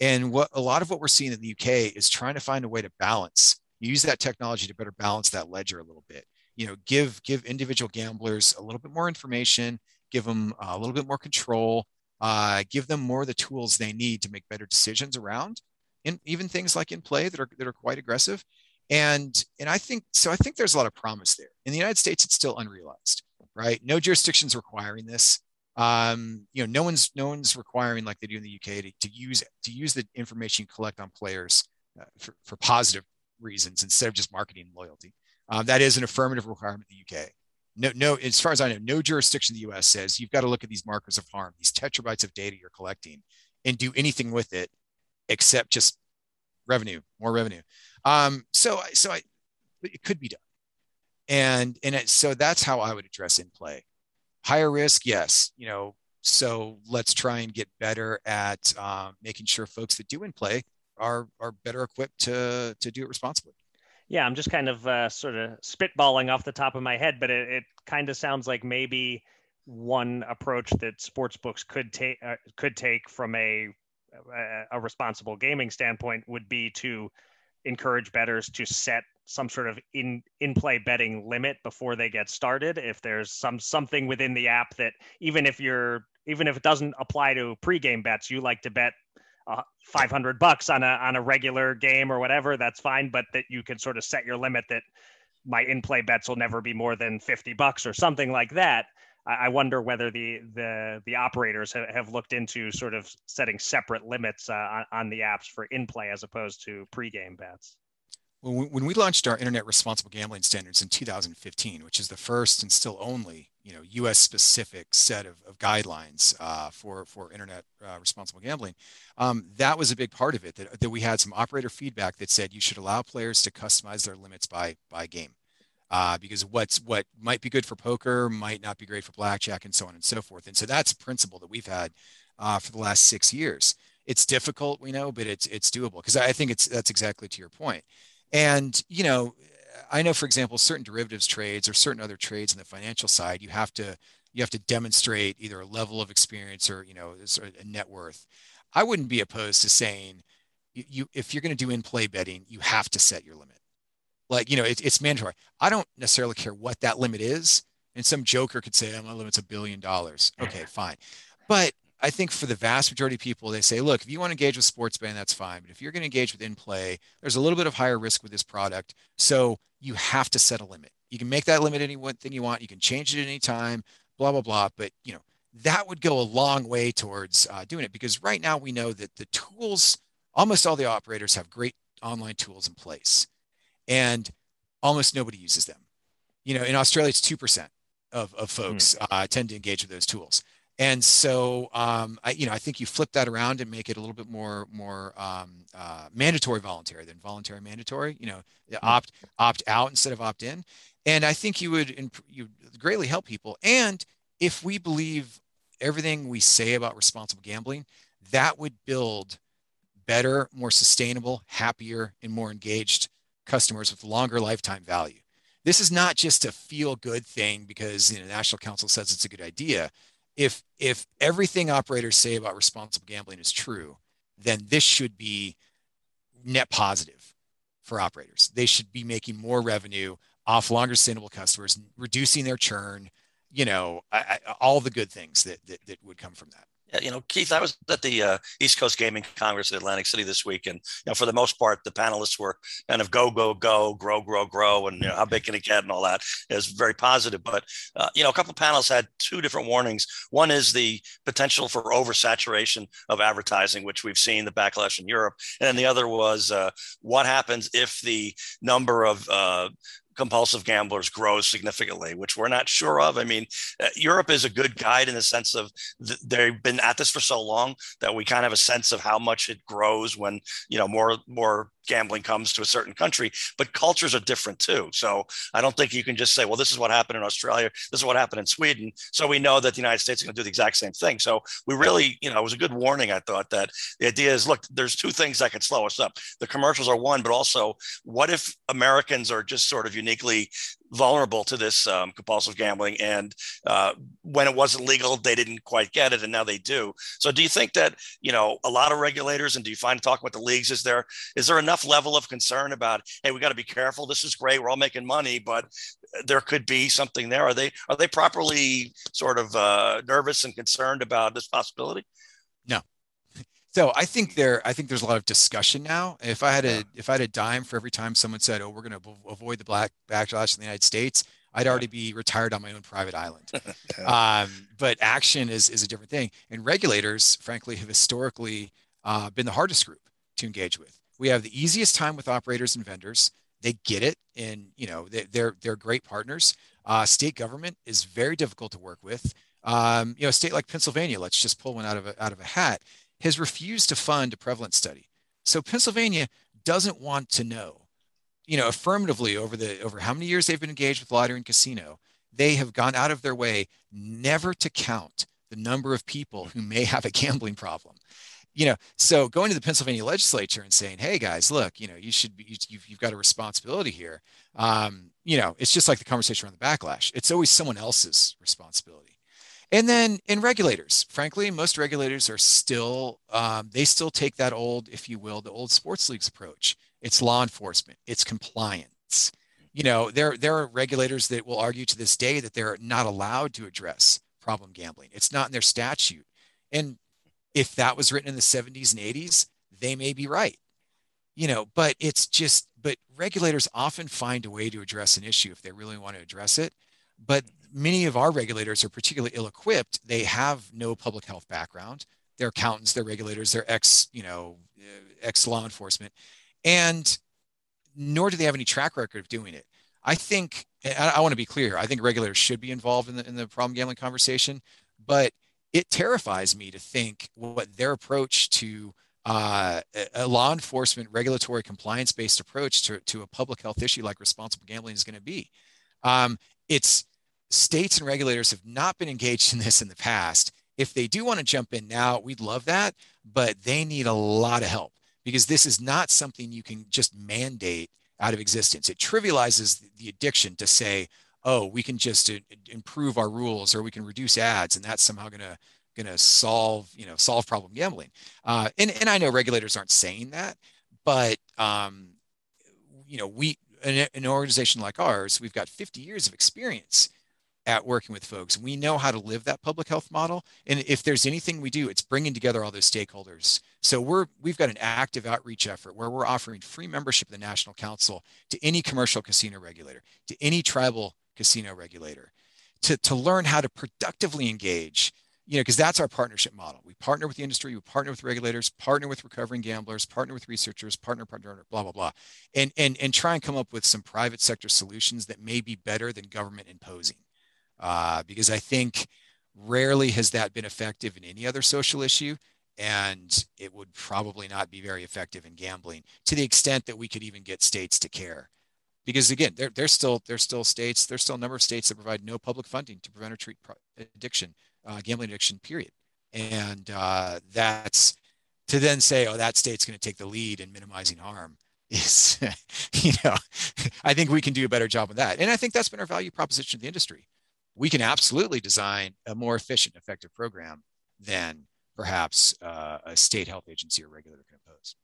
And what a lot of what we're seeing in the UK is trying to find a way to balance use that technology to better balance that ledger a little bit. You know give give individual gamblers a little bit more information give them a little bit more control uh, give them more of the tools they need to make better decisions around and even things like in play that are that are quite aggressive. And and i think so i think there's a lot of promise there. In the united states it's still unrealized right? No jurisdictions requiring this. Um, you know no one's no one's requiring like they do in the uk to, to use to use the information you collect on players uh, for, for positive reasons instead of just marketing loyalty. Um, that is an affirmative requirement in the UK. No, no, as far as I know, no jurisdiction in the US says you've got to look at these markers of harm, these tetrabytes of data you're collecting, and do anything with it except just revenue, more revenue. Um, so, so I, it could be done, and and it, so that's how I would address in play. Higher risk, yes, you know. So let's try and get better at um, making sure folks that do in play are are better equipped to to do it responsibly. Yeah, I'm just kind of uh, sort of spitballing off the top of my head, but it, it kind of sounds like maybe one approach that sports books could take uh, could take from a a responsible gaming standpoint would be to encourage bettors to set some sort of in in play betting limit before they get started if there's some something within the app that even if you're even if it doesn't apply to pregame bets you like to bet uh, 500 bucks on a on a regular game or whatever that's fine but that you could sort of set your limit that my in-play bets will never be more than 50 bucks or something like that I wonder whether the the the operators have, have looked into sort of setting separate limits uh, on, on the apps for in play as opposed to pre-game bets. When we, when we launched our internet responsible gambling standards in 2015, which is the first and still only you know U.S. specific set of, of guidelines uh, for for internet uh, responsible gambling, um, that was a big part of it. That, that we had some operator feedback that said you should allow players to customize their limits by by game. Uh, because what's what might be good for poker might not be great for blackjack and so on and so forth. And so that's a principle that we've had uh, for the last six years. It's difficult, we know, but it's it's doable because I think it's that's exactly to your point. And, you know, I know, for example, certain derivatives trades or certain other trades in the financial side, you have to you have to demonstrate either a level of experience or you know a net worth. I wouldn't be opposed to saying you, you if you're going to do in play betting, you have to set your limit. Like you know, it, it's mandatory. I don't necessarily care what that limit is. And some joker could say, oh, my limit's a billion dollars. Okay, fine. But I think for the vast majority of people, they say, look, if you want to engage with sports betting, that's fine. But if you're going to engage with in play, there's a little bit of higher risk with this product. So you have to set a limit. You can make that limit anything you want. You can change it at any time, blah, blah, blah. But, you know, that would go a long way towards uh, doing it because right now we know that the tools, almost all the operators have great online tools in place and almost nobody uses them. You know, in Australia, it's 2% of, of folks mm. uh, tend to engage with those tools And so, um, I, you know, I think you flip that around and make it a little bit more more um, uh, mandatory voluntary than voluntary mandatory. You know, opt opt out instead of opt in. And I think you would imp- you greatly help people. And if we believe everything we say about responsible gambling, that would build better, more sustainable, happier, and more engaged customers with longer lifetime value. This is not just a feel good thing because you know, the National Council says it's a good idea if if everything operators say about responsible gambling is true, then this should be net positive for operators. They should be making more revenue off longer sustainable customers, reducing their churn, you know, I, I, all the good things that, that, that would come from that. Yeah, you know, Keith, I was at the uh, East Coast Gaming Congress in Atlantic City this week, and you know, for the most part, the panelists were kind of go, go, go, grow, grow, grow, and you know, how big can it get, and all that. Was very positive. But uh, you know, a couple of panels had two different warnings. One is the potential for oversaturation of advertising, which we've seen the backlash in Europe, and then the other was uh, what happens if the number of uh, compulsive gamblers grows significantly, which we're not sure of. I mean, uh, Europe is a good guide in the sense of th- they've been at this for so long that we kind of have a sense of how much it grows when you know more more gambling comes to a certain country. But cultures are different too. So I don't think you can just say, well, this is what happened in Australia, this is what happened in Sweden. So we know that the United States is going to do the exact same thing. So we really, you know, it was a good warning. I thought that the idea is, look, there's two things that could slow us up. The commercials are one, but also what if Americans are just sort of uniquely vulnerable to this um, compulsive gambling. And uh, when it wasn't legal, they didn't quite get it, and now they do. So, do you think that you know a lot of regulators, and do you find talking with the leagues, is there is there enough level of concern about, hey, we got to be careful. This is great. We're all making money, but there could be something there. Are they are they properly sort of uh, nervous and concerned about this possibility? No, so I think there, I think there's a lot of discussion now. If I had a, if I had a dime for every time someone said, "Oh, we're going to avoid the black backlash in the United States," I'd already be retired on my own private island. [LAUGHS] um, but action is is a different thing, and regulators, frankly, have historically uh, been the hardest group to engage with. We have the easiest time with operators and vendors. They get it, and you know they, they're they're great partners. Uh, state government is very difficult to work with. Um, you know, a state like Pennsylvania, let's just pull one out of a, out of a hat has refused to fund a prevalence study. So Pennsylvania doesn't want to know, you know, affirmatively over the over how many years they've been engaged with lottery and casino. They have gone out of their way never to count the number of people who may have a gambling problem. You know, so going to the Pennsylvania legislature and saying, "Hey guys, look, you know, you should be, you've, you've got a responsibility here." Um, you know, it's just like the conversation around the backlash. It's always someone else's responsibility. And then in regulators, frankly, most regulators are still, um, they still take that old, if you will, the old sports leagues approach. It's law enforcement, it's compliance. You know, there, there are regulators that will argue to this day that they're not allowed to address problem gambling. It's not in their statute. And if that was written in the 70s and 80s, they may be right. You know, but it's just, but regulators often find a way to address an issue if they really want to address it. But many of our regulators are particularly ill-equipped. They have no public health background. They're accountants, they're regulators, they're ex, you know, ex law enforcement, and nor do they have any track record of doing it. I think I, I want to be clear. I think regulators should be involved in the in the problem gambling conversation, but it terrifies me to think what their approach to uh, a law enforcement regulatory compliance based approach to, to a public health issue like responsible gambling is going to be. Um, it's states and regulators have not been engaged in this in the past. If they do want to jump in now, we'd love that, but they need a lot of help because this is not something you can just mandate out of existence. It trivializes the addiction to say, oh, we can just improve our rules or we can reduce ads and that's somehow going to going to solve you know solve problem gambling uh, and, and i know regulators aren't saying that but um, you know we an, an organization like ours we've got 50 years of experience at working with folks. We know how to live that public health model. And if there's anything we do, it's bringing together all those stakeholders. So we're we've got an active outreach effort where we're offering free membership of the National Council to any commercial casino regulator, to any tribal casino regulator, to, to learn how to productively engage. You know, because that's our partnership model. We partner with the industry, we partner with regulators, partner with recovering gamblers, partner with researchers, partner, partner, blah, blah, blah. And and and try and come up with some private sector solutions that may be better than government imposing uh, because I think Rarely has that been effective in any other social issue. And it would probably not be very effective in gambling to the extent that we could even get states to care. Because again, there, there's still there's still states, there's still a number of states that provide no public funding to prevent or treat addiction, uh, gambling addiction, period. And uh, that's to then say, oh, that state's going to take the lead in minimizing harm [LAUGHS] is, you know, [LAUGHS] I think we can do a better job of that. And I think that's been our value proposition to the industry. We can absolutely design a more efficient, effective program than perhaps uh, a state health agency or regulator can impose.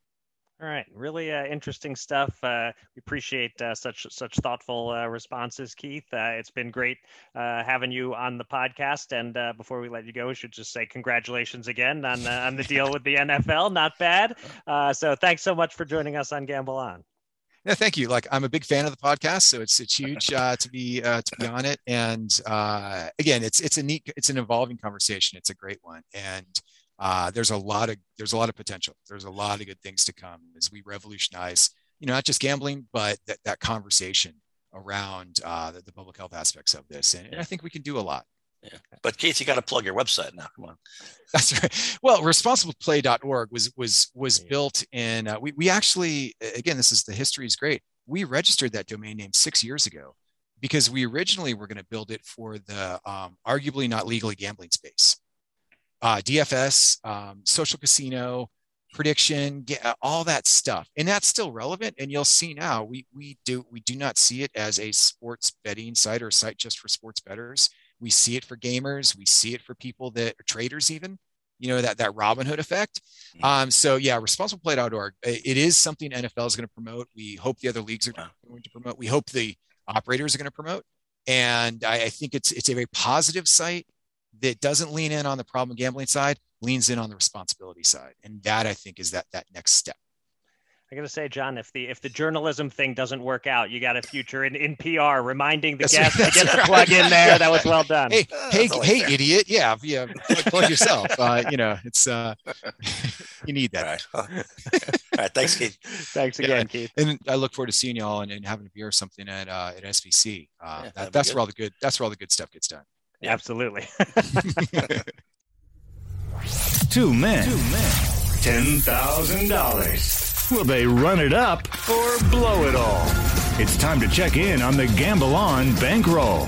All right, really uh, interesting stuff. Uh, we appreciate uh, such such thoughtful uh, responses, Keith. Uh, it's been great uh, having you on the podcast. And before we let you go, we should just say congratulations again on on the deal with the NFL. Not bad. so thanks so much for joining us on Gamble On. Yeah, thank you. Like I'm a big fan of the podcast, so it's it's huge to be to be on it. And again, it's it's a neat, it's an evolving conversation. It's a great one, and uh, there's a lot of there's a lot of potential. There's a lot of good things to come as we revolutionize, you know, not just gambling, but that, that conversation around uh, the, the, public health aspects of this. And, and, I think we can do a lot. Yeah. But Keith, you got to plug your website now. Come on. That's right. Well, responsibleplay.org was was was yeah. built in. Uh, we we actually again, this is the history is great. We registered that domain name six years ago because we originally were going to build it for the um, arguably not legally gambling space uh, DFS, um, social casino, prediction, uh, all that stuff, and that's still relevant. And you'll see now we we do we do not see it as a sports betting site or site just for sports bettors. We see it for gamers. We see it for people that are traders, even you know that that Robinhood effect. Mm-hmm. Um, so yeah, responsibleplay.org. It is something NFL is going to promote. We hope the other leagues are going to promote. We hope the operators are going to promote. And I, I think it's it's a very positive site that doesn't lean in on the problem gambling side, leans in on the responsibility side. And that I think is that that next step. I gotta say, John, if the if the journalism thing doesn't work out, you got a future in, in PR, reminding the guests to get right. the plug in there. That was well done. Hey, [LAUGHS] hey, hey, idiot! Yeah, yeah, plug, plug yourself. [LAUGHS] Uh, you know, it's uh, [LAUGHS] you need that. All right. All right. Thanks, Keith. Thanks again, yeah. Keith. And I look forward to seeing y'all and, and having a beer or something at uh, at SBC. Uh, yeah, that, that's where all the good that's where all the good stuff gets done. Absolutely. Two men. Two men. Ten thousand dollars. Will they run it up or blow it all? It's time to check in on the Gamble On bankroll.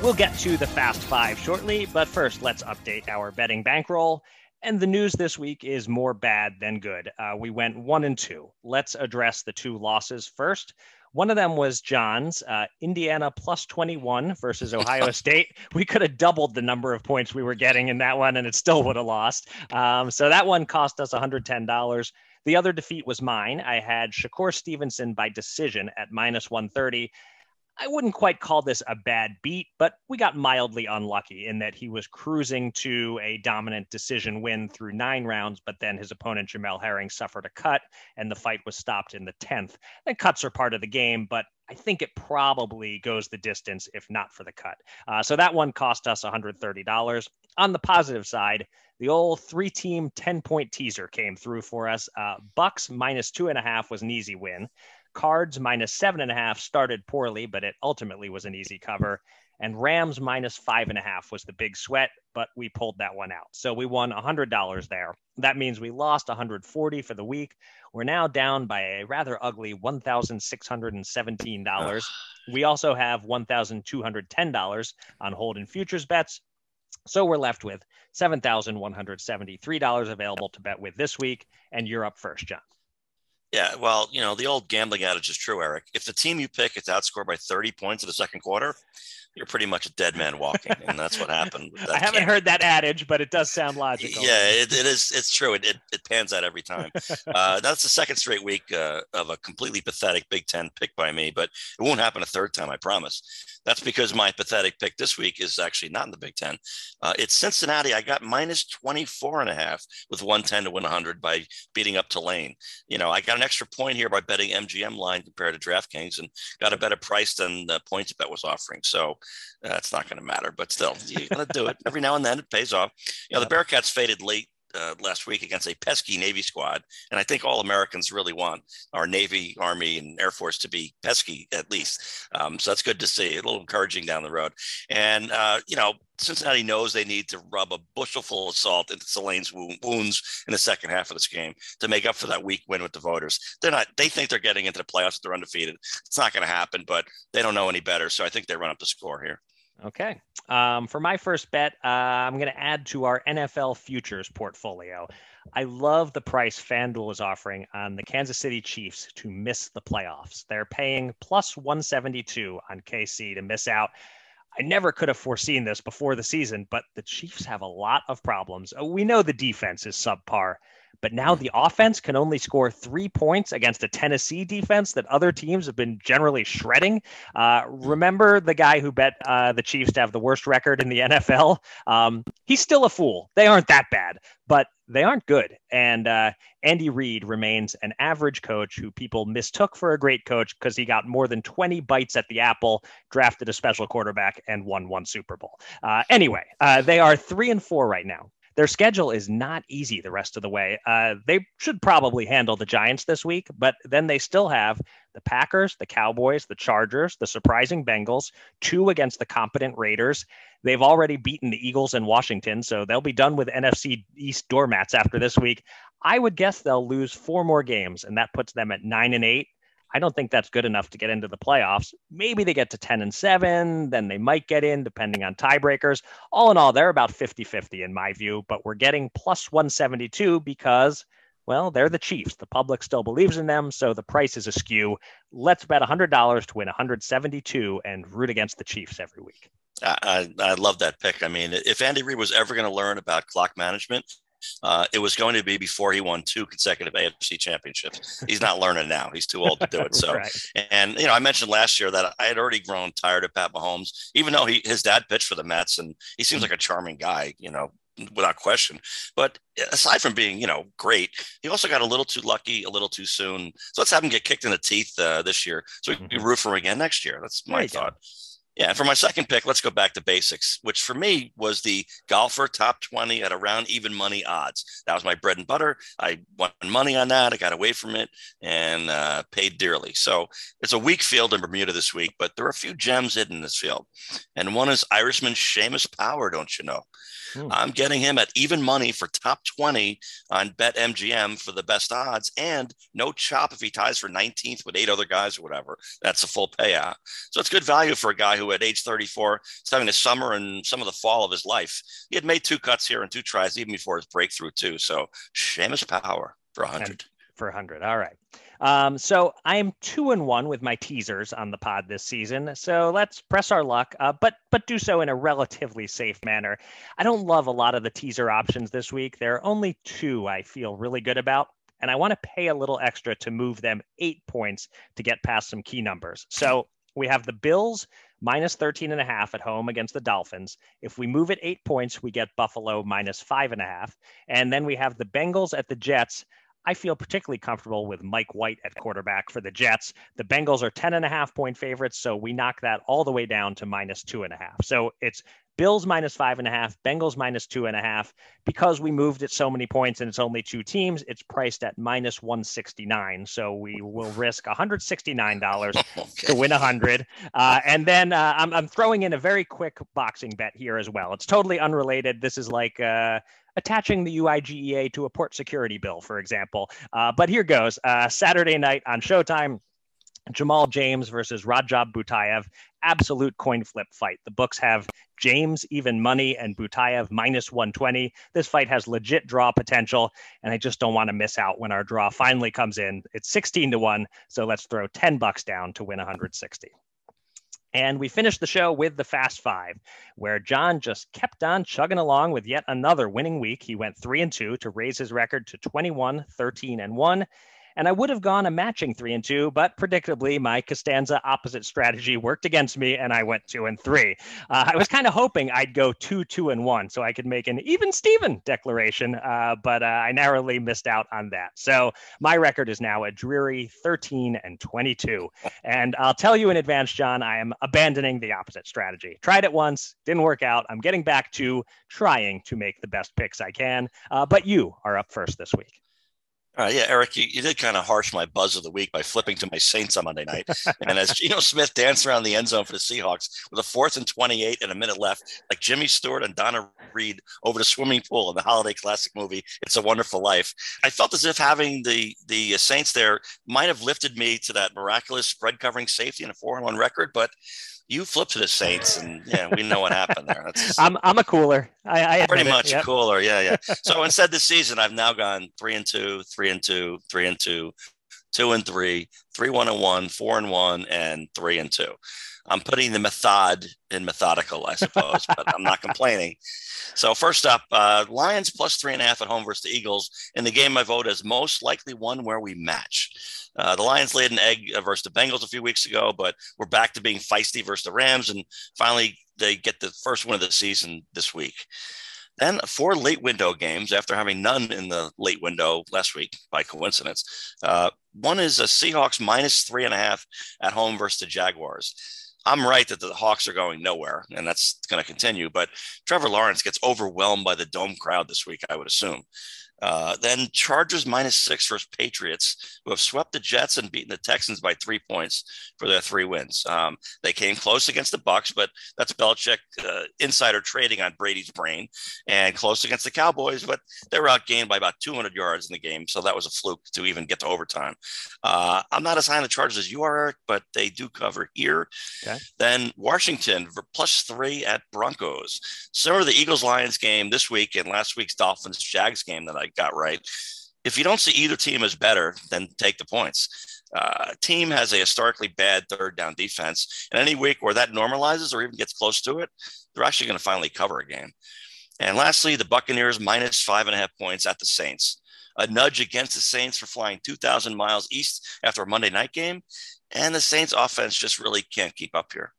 We'll get to the Fast Five shortly, but first, let's update our betting bankroll. And the news this week is more bad than good. Uh, we went one and two. Let's address the two losses first. One of them was John's uh, Indiana plus 21 versus Ohio [LAUGHS] State. We could have doubled the number of points we were getting in that one, and it still would have lost. Um, so that one cost us $110. The other defeat was mine. I had Shakur Stevenson by decision at minus 130. I wouldn't quite call this a bad beat, but we got mildly unlucky in that he was cruising to a dominant decision win through nine rounds, but then his opponent, Jamel Herring, suffered a cut and the fight was stopped in the 10th. And cuts are part of the game, but I think it probably goes the distance if not for the cut. Uh, so that one cost us $130. On the positive side, the old three team 10 point teaser came through for us. Uh, Bucks minus two and a half was an easy win. Cards minus seven and a half started poorly, but it ultimately was an easy cover. And Rams minus five and a half was the big sweat, but we pulled that one out. So we won $100 there. That means we lost 140 for the week. We're now down by a rather ugly $1,617. we also have $1,210 on hold and futures bets. So we're left with $7,173 available to bet with this week. And you're up first, John. Yeah, well, you know, the old gambling adage is true, Eric. If the team you pick is outscored by 30 points in the second quarter, you're pretty much a dead man walking, and that's what [LAUGHS] happened. I haven't heard that adage, but it does sound logical. Yeah, it, it is. It's true. It, it, it pans out every time. Uh, [LAUGHS] that's the second straight week uh, of a completely pathetic Big Ten pick by me, but it won't happen a third time. I promise. That's because my pathetic pick this week is actually not in the Big Ten. Uh, it's Cincinnati. I got minus 24 and a half with 110 to win 100 by beating up Tulane. You know, I got an extra point here by betting MGM line compared to DraftKings and got a better price than the PointsBet was offering. So that's not going to matter, but still, you got to do it every now and then. It pays off. You know, the Bearcats faded late uh, last week against a pesky Navy squad, and I think all Americans really want our Navy, Army, and Air Force to be pesky at least. Um, so that's good to see. A little encouraging down the road, and uh, you know. Cincinnati knows they need to rub a bushelful of salt into Tulane's wounds in the second half of this game to make up for that weak win with the voters. They're not. They think they're getting into the playoffs. They're undefeated. It's not going to happen, but they don't know any better. So I think they run up the score here. Okay. Um, for my first bet, uh, I'm going to add to our NFL futures portfolio. I love the price FanDuel is offering on the Kansas City Chiefs to miss the playoffs. They're paying plus 172 on KC to miss out. I never could have foreseen this before the season, but the Chiefs have a lot of problems. Uh, we know the defense is subpar. But now the offense can only score three points against a Tennessee defense that other teams have been generally shredding. Uh, remember the guy who bet uh, the Chiefs to have the worst record in the [LAUGHS] NFL? Um, he's still a fool. They aren't that bad, but they aren't good. And uh, Andy Reid remains an average coach who people mistook for a great coach because he got more than 20 bites at the apple, drafted a special quarterback, and won one Super Bowl. Uh, anyway, uh, they are three and four right now. Their schedule is not easy the rest of the way. Uh, they should probably handle the Giants this week, but then they still have the Packers, the Cowboys, the Chargers, the surprising Bengals, two against the competent Raiders. They've already beaten the Eagles and Washington, so they'll be done with NFC East doormats after this week. I would guess they'll lose four more games, and that puts them at nine and eight. I don't think that's good enough to get into the playoffs. Maybe they get to 10 and 7, then they might get in depending on tiebreakers. All in all, they're about 50 50 in my view, but we're getting plus 172 because, well, they're the Chiefs. The public still believes in them, so the price is askew. Let's bet $100 to win 172 and root against the Chiefs every week. I, I, love that pick. I mean, if Andy Reid was ever going to learn about clock management, uh, it was going to be before he won two consecutive AFC championships. He's not learning now. He's too old to do it. [LAUGHS] So, right. and you know, I mentioned last year that I had already grown tired of Pat Mahomes, even though he his dad pitched for the Mets, and he seems like a charming guy. You know, without question. But aside from being, you know, great, he also got a little too lucky, a little too soon. So let's have him get kicked in the teeth uh, this year, so we can mm-hmm. root for him again next year. That's my thought. Go. Yeah, for my second pick, let's go back to basics, which for me was the golfer top 20 at around even money odds. That was my bread and butter. I won money on that. I got away from it and uh, paid dearly. So it's a weak field in Bermuda this week, but there are a few gems in this field. And one is Irishman Seamus Power, don't you know? Hmm. I'm getting him at even money for top 20 on BetMGM for the best odds and no chop if he ties for 19th with eight other guys or whatever. That's a full payout. So it's good value for a guy who at age 34 is having a summer and some of the fall of his life. He had made two cuts here and two tries even before his breakthrough too. So Seamus Power for 100. For 100. All right. Um, so I am two and one with my teasers on the pod this season. So let's press our luck, uh, but but do so in a relatively safe manner. I don't love a lot of the teaser options this week. There are only two I feel really good about, and I want to pay a little extra to move them eight points to get past some key numbers. So we have the Bills minus 13 and a half at home against the Dolphins. If we move it eight points, we get Buffalo minus five and a half. And then we have the Bengals at the Jets I feel particularly comfortable with Mike White at quarterback for the Jets. The Bengals are 10 and a half point favorites, so we knock that all the way down to minus two and a half. So it's Bills minus five and a half, Bengals minus two and a half. Because we moved it so many points and it's only two teams, it's priced at minus 169. So we will risk $169 [LAUGHS] okay. to win 100. Uh, and then uh, I'm, I'm, throwing in a very quick boxing bet here as well. It's totally unrelated. This is like uh, attaching the UIGEA to a port security bill, for example. Uh, but here goes uh, Saturday night on Showtime. Jamal James versus Rajab Butayev, absolute coin flip fight. The books have James even money and Butayev minus 120. This fight has legit draw potential, and I just don't want to miss out when our draw finally comes in. It's 16 to 1, so let's throw 10 bucks down to win 160. And we finished the show with the Fast Five, where John just kept on chugging along with yet another winning week. He went three and two to raise his record to 21, 13, and one. And I would have gone a matching three and two, but predictably, my Costanza opposite strategy worked against me, and I went two and three. Uh, I was kind of hoping I'd go two, two, and one, so I could make an even Steven declaration, uh, but uh, I narrowly missed out on that. So my record is now a dreary 13 and 22. And I'll tell you in advance, John, I am abandoning the opposite strategy. Tried it once, didn't work out. I'm getting back to trying to make the best picks I can. Uh, but you are up first this week. All right, yeah, Eric, you, you did kind of harsh my buzz of the week by flipping to my Saints on Monday night. [LAUGHS] and as Geno Smith danced around the end zone for the Seahawks with a fourth and 28 and a minute left, like Jimmy Stewart and Donna Reed over the swimming pool in the holiday classic movie, It's a Wonderful Life, I felt as if having the, the uh, Saints there might have lifted me to that miraculous spread covering safety and a 4 1 record. But you flipped to the Saints, and yeah, we know what happened there. That's, [LAUGHS] I'm I'm a cooler. I, I pretty much yep. cooler. Yeah, yeah. So instead, this season, I've now gone three and two, three and two, three and two, two and three, three one and one, four and one, and three and two. I'm putting the method in methodical, I suppose, but I'm not complaining. So first up, uh, Lions plus three and a half at home versus the Eagles in the game I vote as most likely one where we match. Uh, the Lions laid an egg versus the Bengals a few weeks ago, but we're back to being feisty versus the Rams, and finally they get the first win of the season this week. Then four late window games after having none in the late window last week by coincidence. Uh, one is a Seahawks minus three and a half at home versus the Jaguars. I'm right that the Hawks are going nowhere, and that's going to continue. But Trevor Lawrence gets overwhelmed by the dome crowd this week, I would assume. Uh, then Chargers minus six versus Patriots, who have swept the Jets and beaten the Texans by three points for their three wins. Um, they came close against the Bucks, but that's Belichick uh, insider trading on Brady's brain, and close against the Cowboys, but they were outgained by about 200 yards in the game, so that was a fluke to even get to overtime. Uh, I'm not as high on the Chargers as you are, Eric, but they do cover here. Okay. Then Washington for plus three at Broncos. Similar to the Eagles Lions game this week and last week's Dolphins Jags game that I got right. If you don't see either team as better, then take the points. Uh, team has a historically bad third down defense, and any week where that normalizes or even gets close to it, they're actually going to finally cover a game. And lastly, the Buccaneers minus five and a half points at the Saints. A nudge against the Saints for flying 2,000 miles east after a Monday night game. And the Saints offense just really can't keep up here.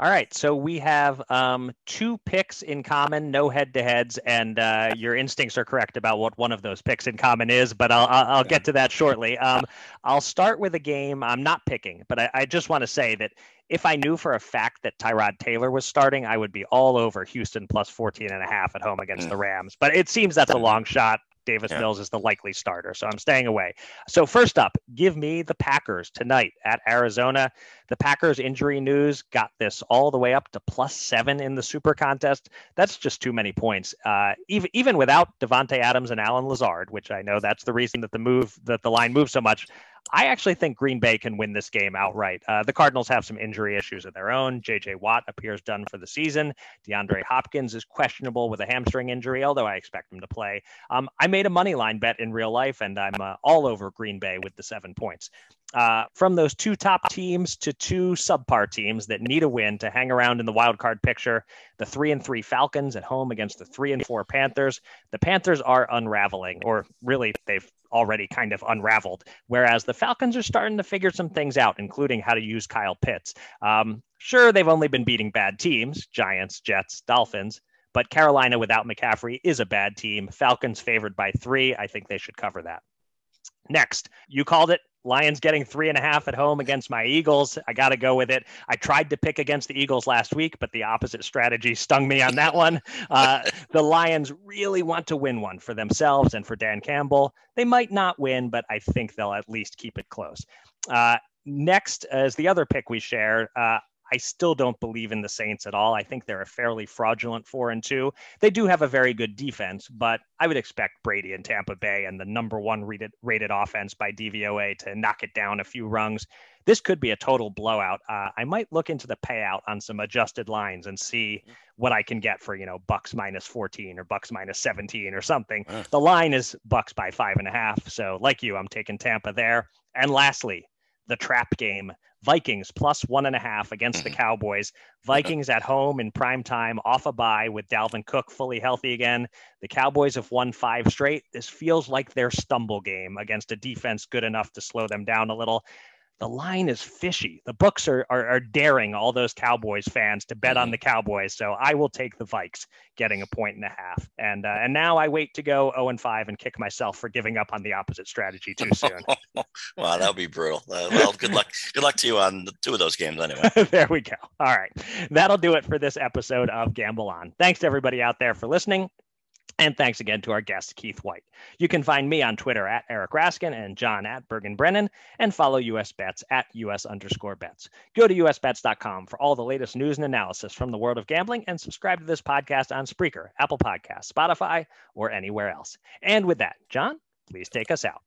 All right, so we have um, two picks in common, no head-to-heads, and uh, your instincts are correct about what one of those picks in common is. But I'll I'll, I'll get to that shortly. Um, I'll start with a game I'm not picking, but I, I just want to say that if I knew for a fact that Tyrod Taylor was starting, I would be all over Houston plus 14 and a half at home against mm. the Rams. But it seems that's a long shot. Davis yeah. Mills is the likely starter. So I'm staying away. So, first up, give me the Packers tonight at Arizona. The Packers injury news got this all the way up to plus seven in the super contest. That's just too many points. Uh, even, even without Davante Adams and Allen Lazard, which I know that's the reason that the move that the line moves so much. I actually think Green Bay can win this game outright. Uh, the Cardinals have some injury issues of their own. J.J. Watt appears done for the season. DeAndre Hopkins is questionable with a hamstring injury, although I expect him to play. Um, I made a money line bet in real life, and I'm uh, all over Green Bay with the seven points. Uh, from those two top teams to two subpar teams that need a win to hang around in the wild card picture, the three and three Falcons at home against the three and four Panthers. The Panthers are unraveling, or really, they've already kind of unraveled. Whereas the Falcons are starting to figure some things out, including how to use Kyle Pitts. Um, sure, they've only been beating bad teams Giants, Jets, Dolphins. But Carolina without McCaffrey is a bad team. Falcons favored by three. I think they should cover that. Next, you called it Lions getting three and a half at home against my Eagles. I got to go with it. I tried to pick against the Eagles last week, but the opposite strategy stung me on that one. Uh, [LAUGHS] the Lions really want to win one for themselves and for Dan Campbell. They might not win, but I think they'll at least keep it close. Uh, next is the other pick we share. Uh, I still don't believe in the Saints at all. I think they're a fairly fraudulent four and two. They do have a very good defense, but I would expect Brady and Tampa Bay and the number one rated, rated offense by DVOA to knock it down a few rungs. This could be a total blowout. Uh, I might look into the payout on some adjusted lines and see what I can get for, you know, bucks minus 14 or bucks minus 17 or something. The line is bucks by five and a half. So, like you, I'm taking Tampa there. And lastly, the trap game. Vikings plus one and a half against the mm-hmm. Cowboys. Vikings at home in prime time, off a bye with Dalvin Cook fully healthy again. The Cowboys have won five straight. This feels like their stumble game against a defense good enough to slow them down a little the line is fishy. The books are, are, are daring all those Cowboys fans to bet mm-hmm. on the Cowboys. So I will take the Vikes getting a point and a half. And uh, and now I wait to go 0 and 5 and kick myself for giving up on the opposite strategy too soon. [LAUGHS] wow, that'll be brutal. Uh, well, good luck. Good luck to you on the two of those games anyway. [LAUGHS] there we go. All right. That'll do it for this episode of Gamble On. Thanks to everybody out there for listening. And thanks again to our guest, Keith Whyte. You can find me on Twitter at Eric Raskin and John at Bergen Brennan and follow US Bets at US underscore bets. Go to usbets.com for all the latest news and analysis from the world of gambling and subscribe to this podcast on Spreaker, Apple Podcasts, Spotify, or anywhere else. And with that, John, please take us out.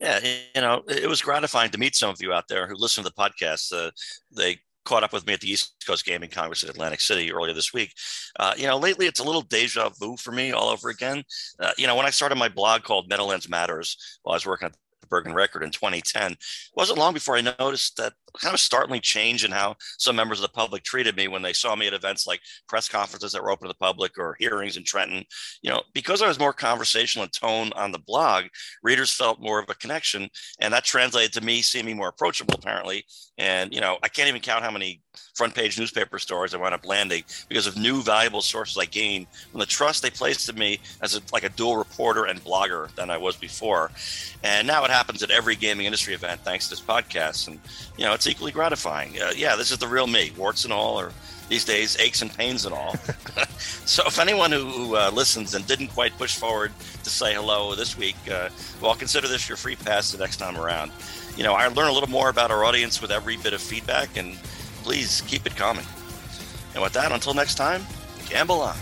Yeah, you know, it was gratifying to meet some of you out there who listen to the podcast. Uh, they caught up with me at the East Coast Gaming Congress in Atlantic City earlier this week. Uh, you know, lately it's a little deja vu for me all over again. Uh, you know, when I started my blog called Meadowlands Matters while I was working at Bergen Record in 2010, it wasn't long before I noticed that kind of startling change in how some members of the public treated me when they saw me at events like press conferences that were open to the public or hearings in Trenton. You know, because I was more conversational in tone on the blog, readers felt more of a connection, and that translated to me seeming more approachable, apparently. And you know, I can't even count how many front page newspaper stories I wound up landing because of new valuable sources I gained from the trust they placed in me as a, like a dual reporter and blogger than I was before. And now it happens at every gaming industry event thanks to this podcast. And you know, it's equally gratifying. Uh, yeah, this is the real me, warts and all, or these days aches and pains and all. [LAUGHS] [LAUGHS] so if anyone who, who uh, listens and didn't quite push forward to say hello this week, uh, well, consider this your free pass the next time around. You know, I learn a little more about our audience with every bit of feedback, and please keep it coming. And with that, until next time, gamble on.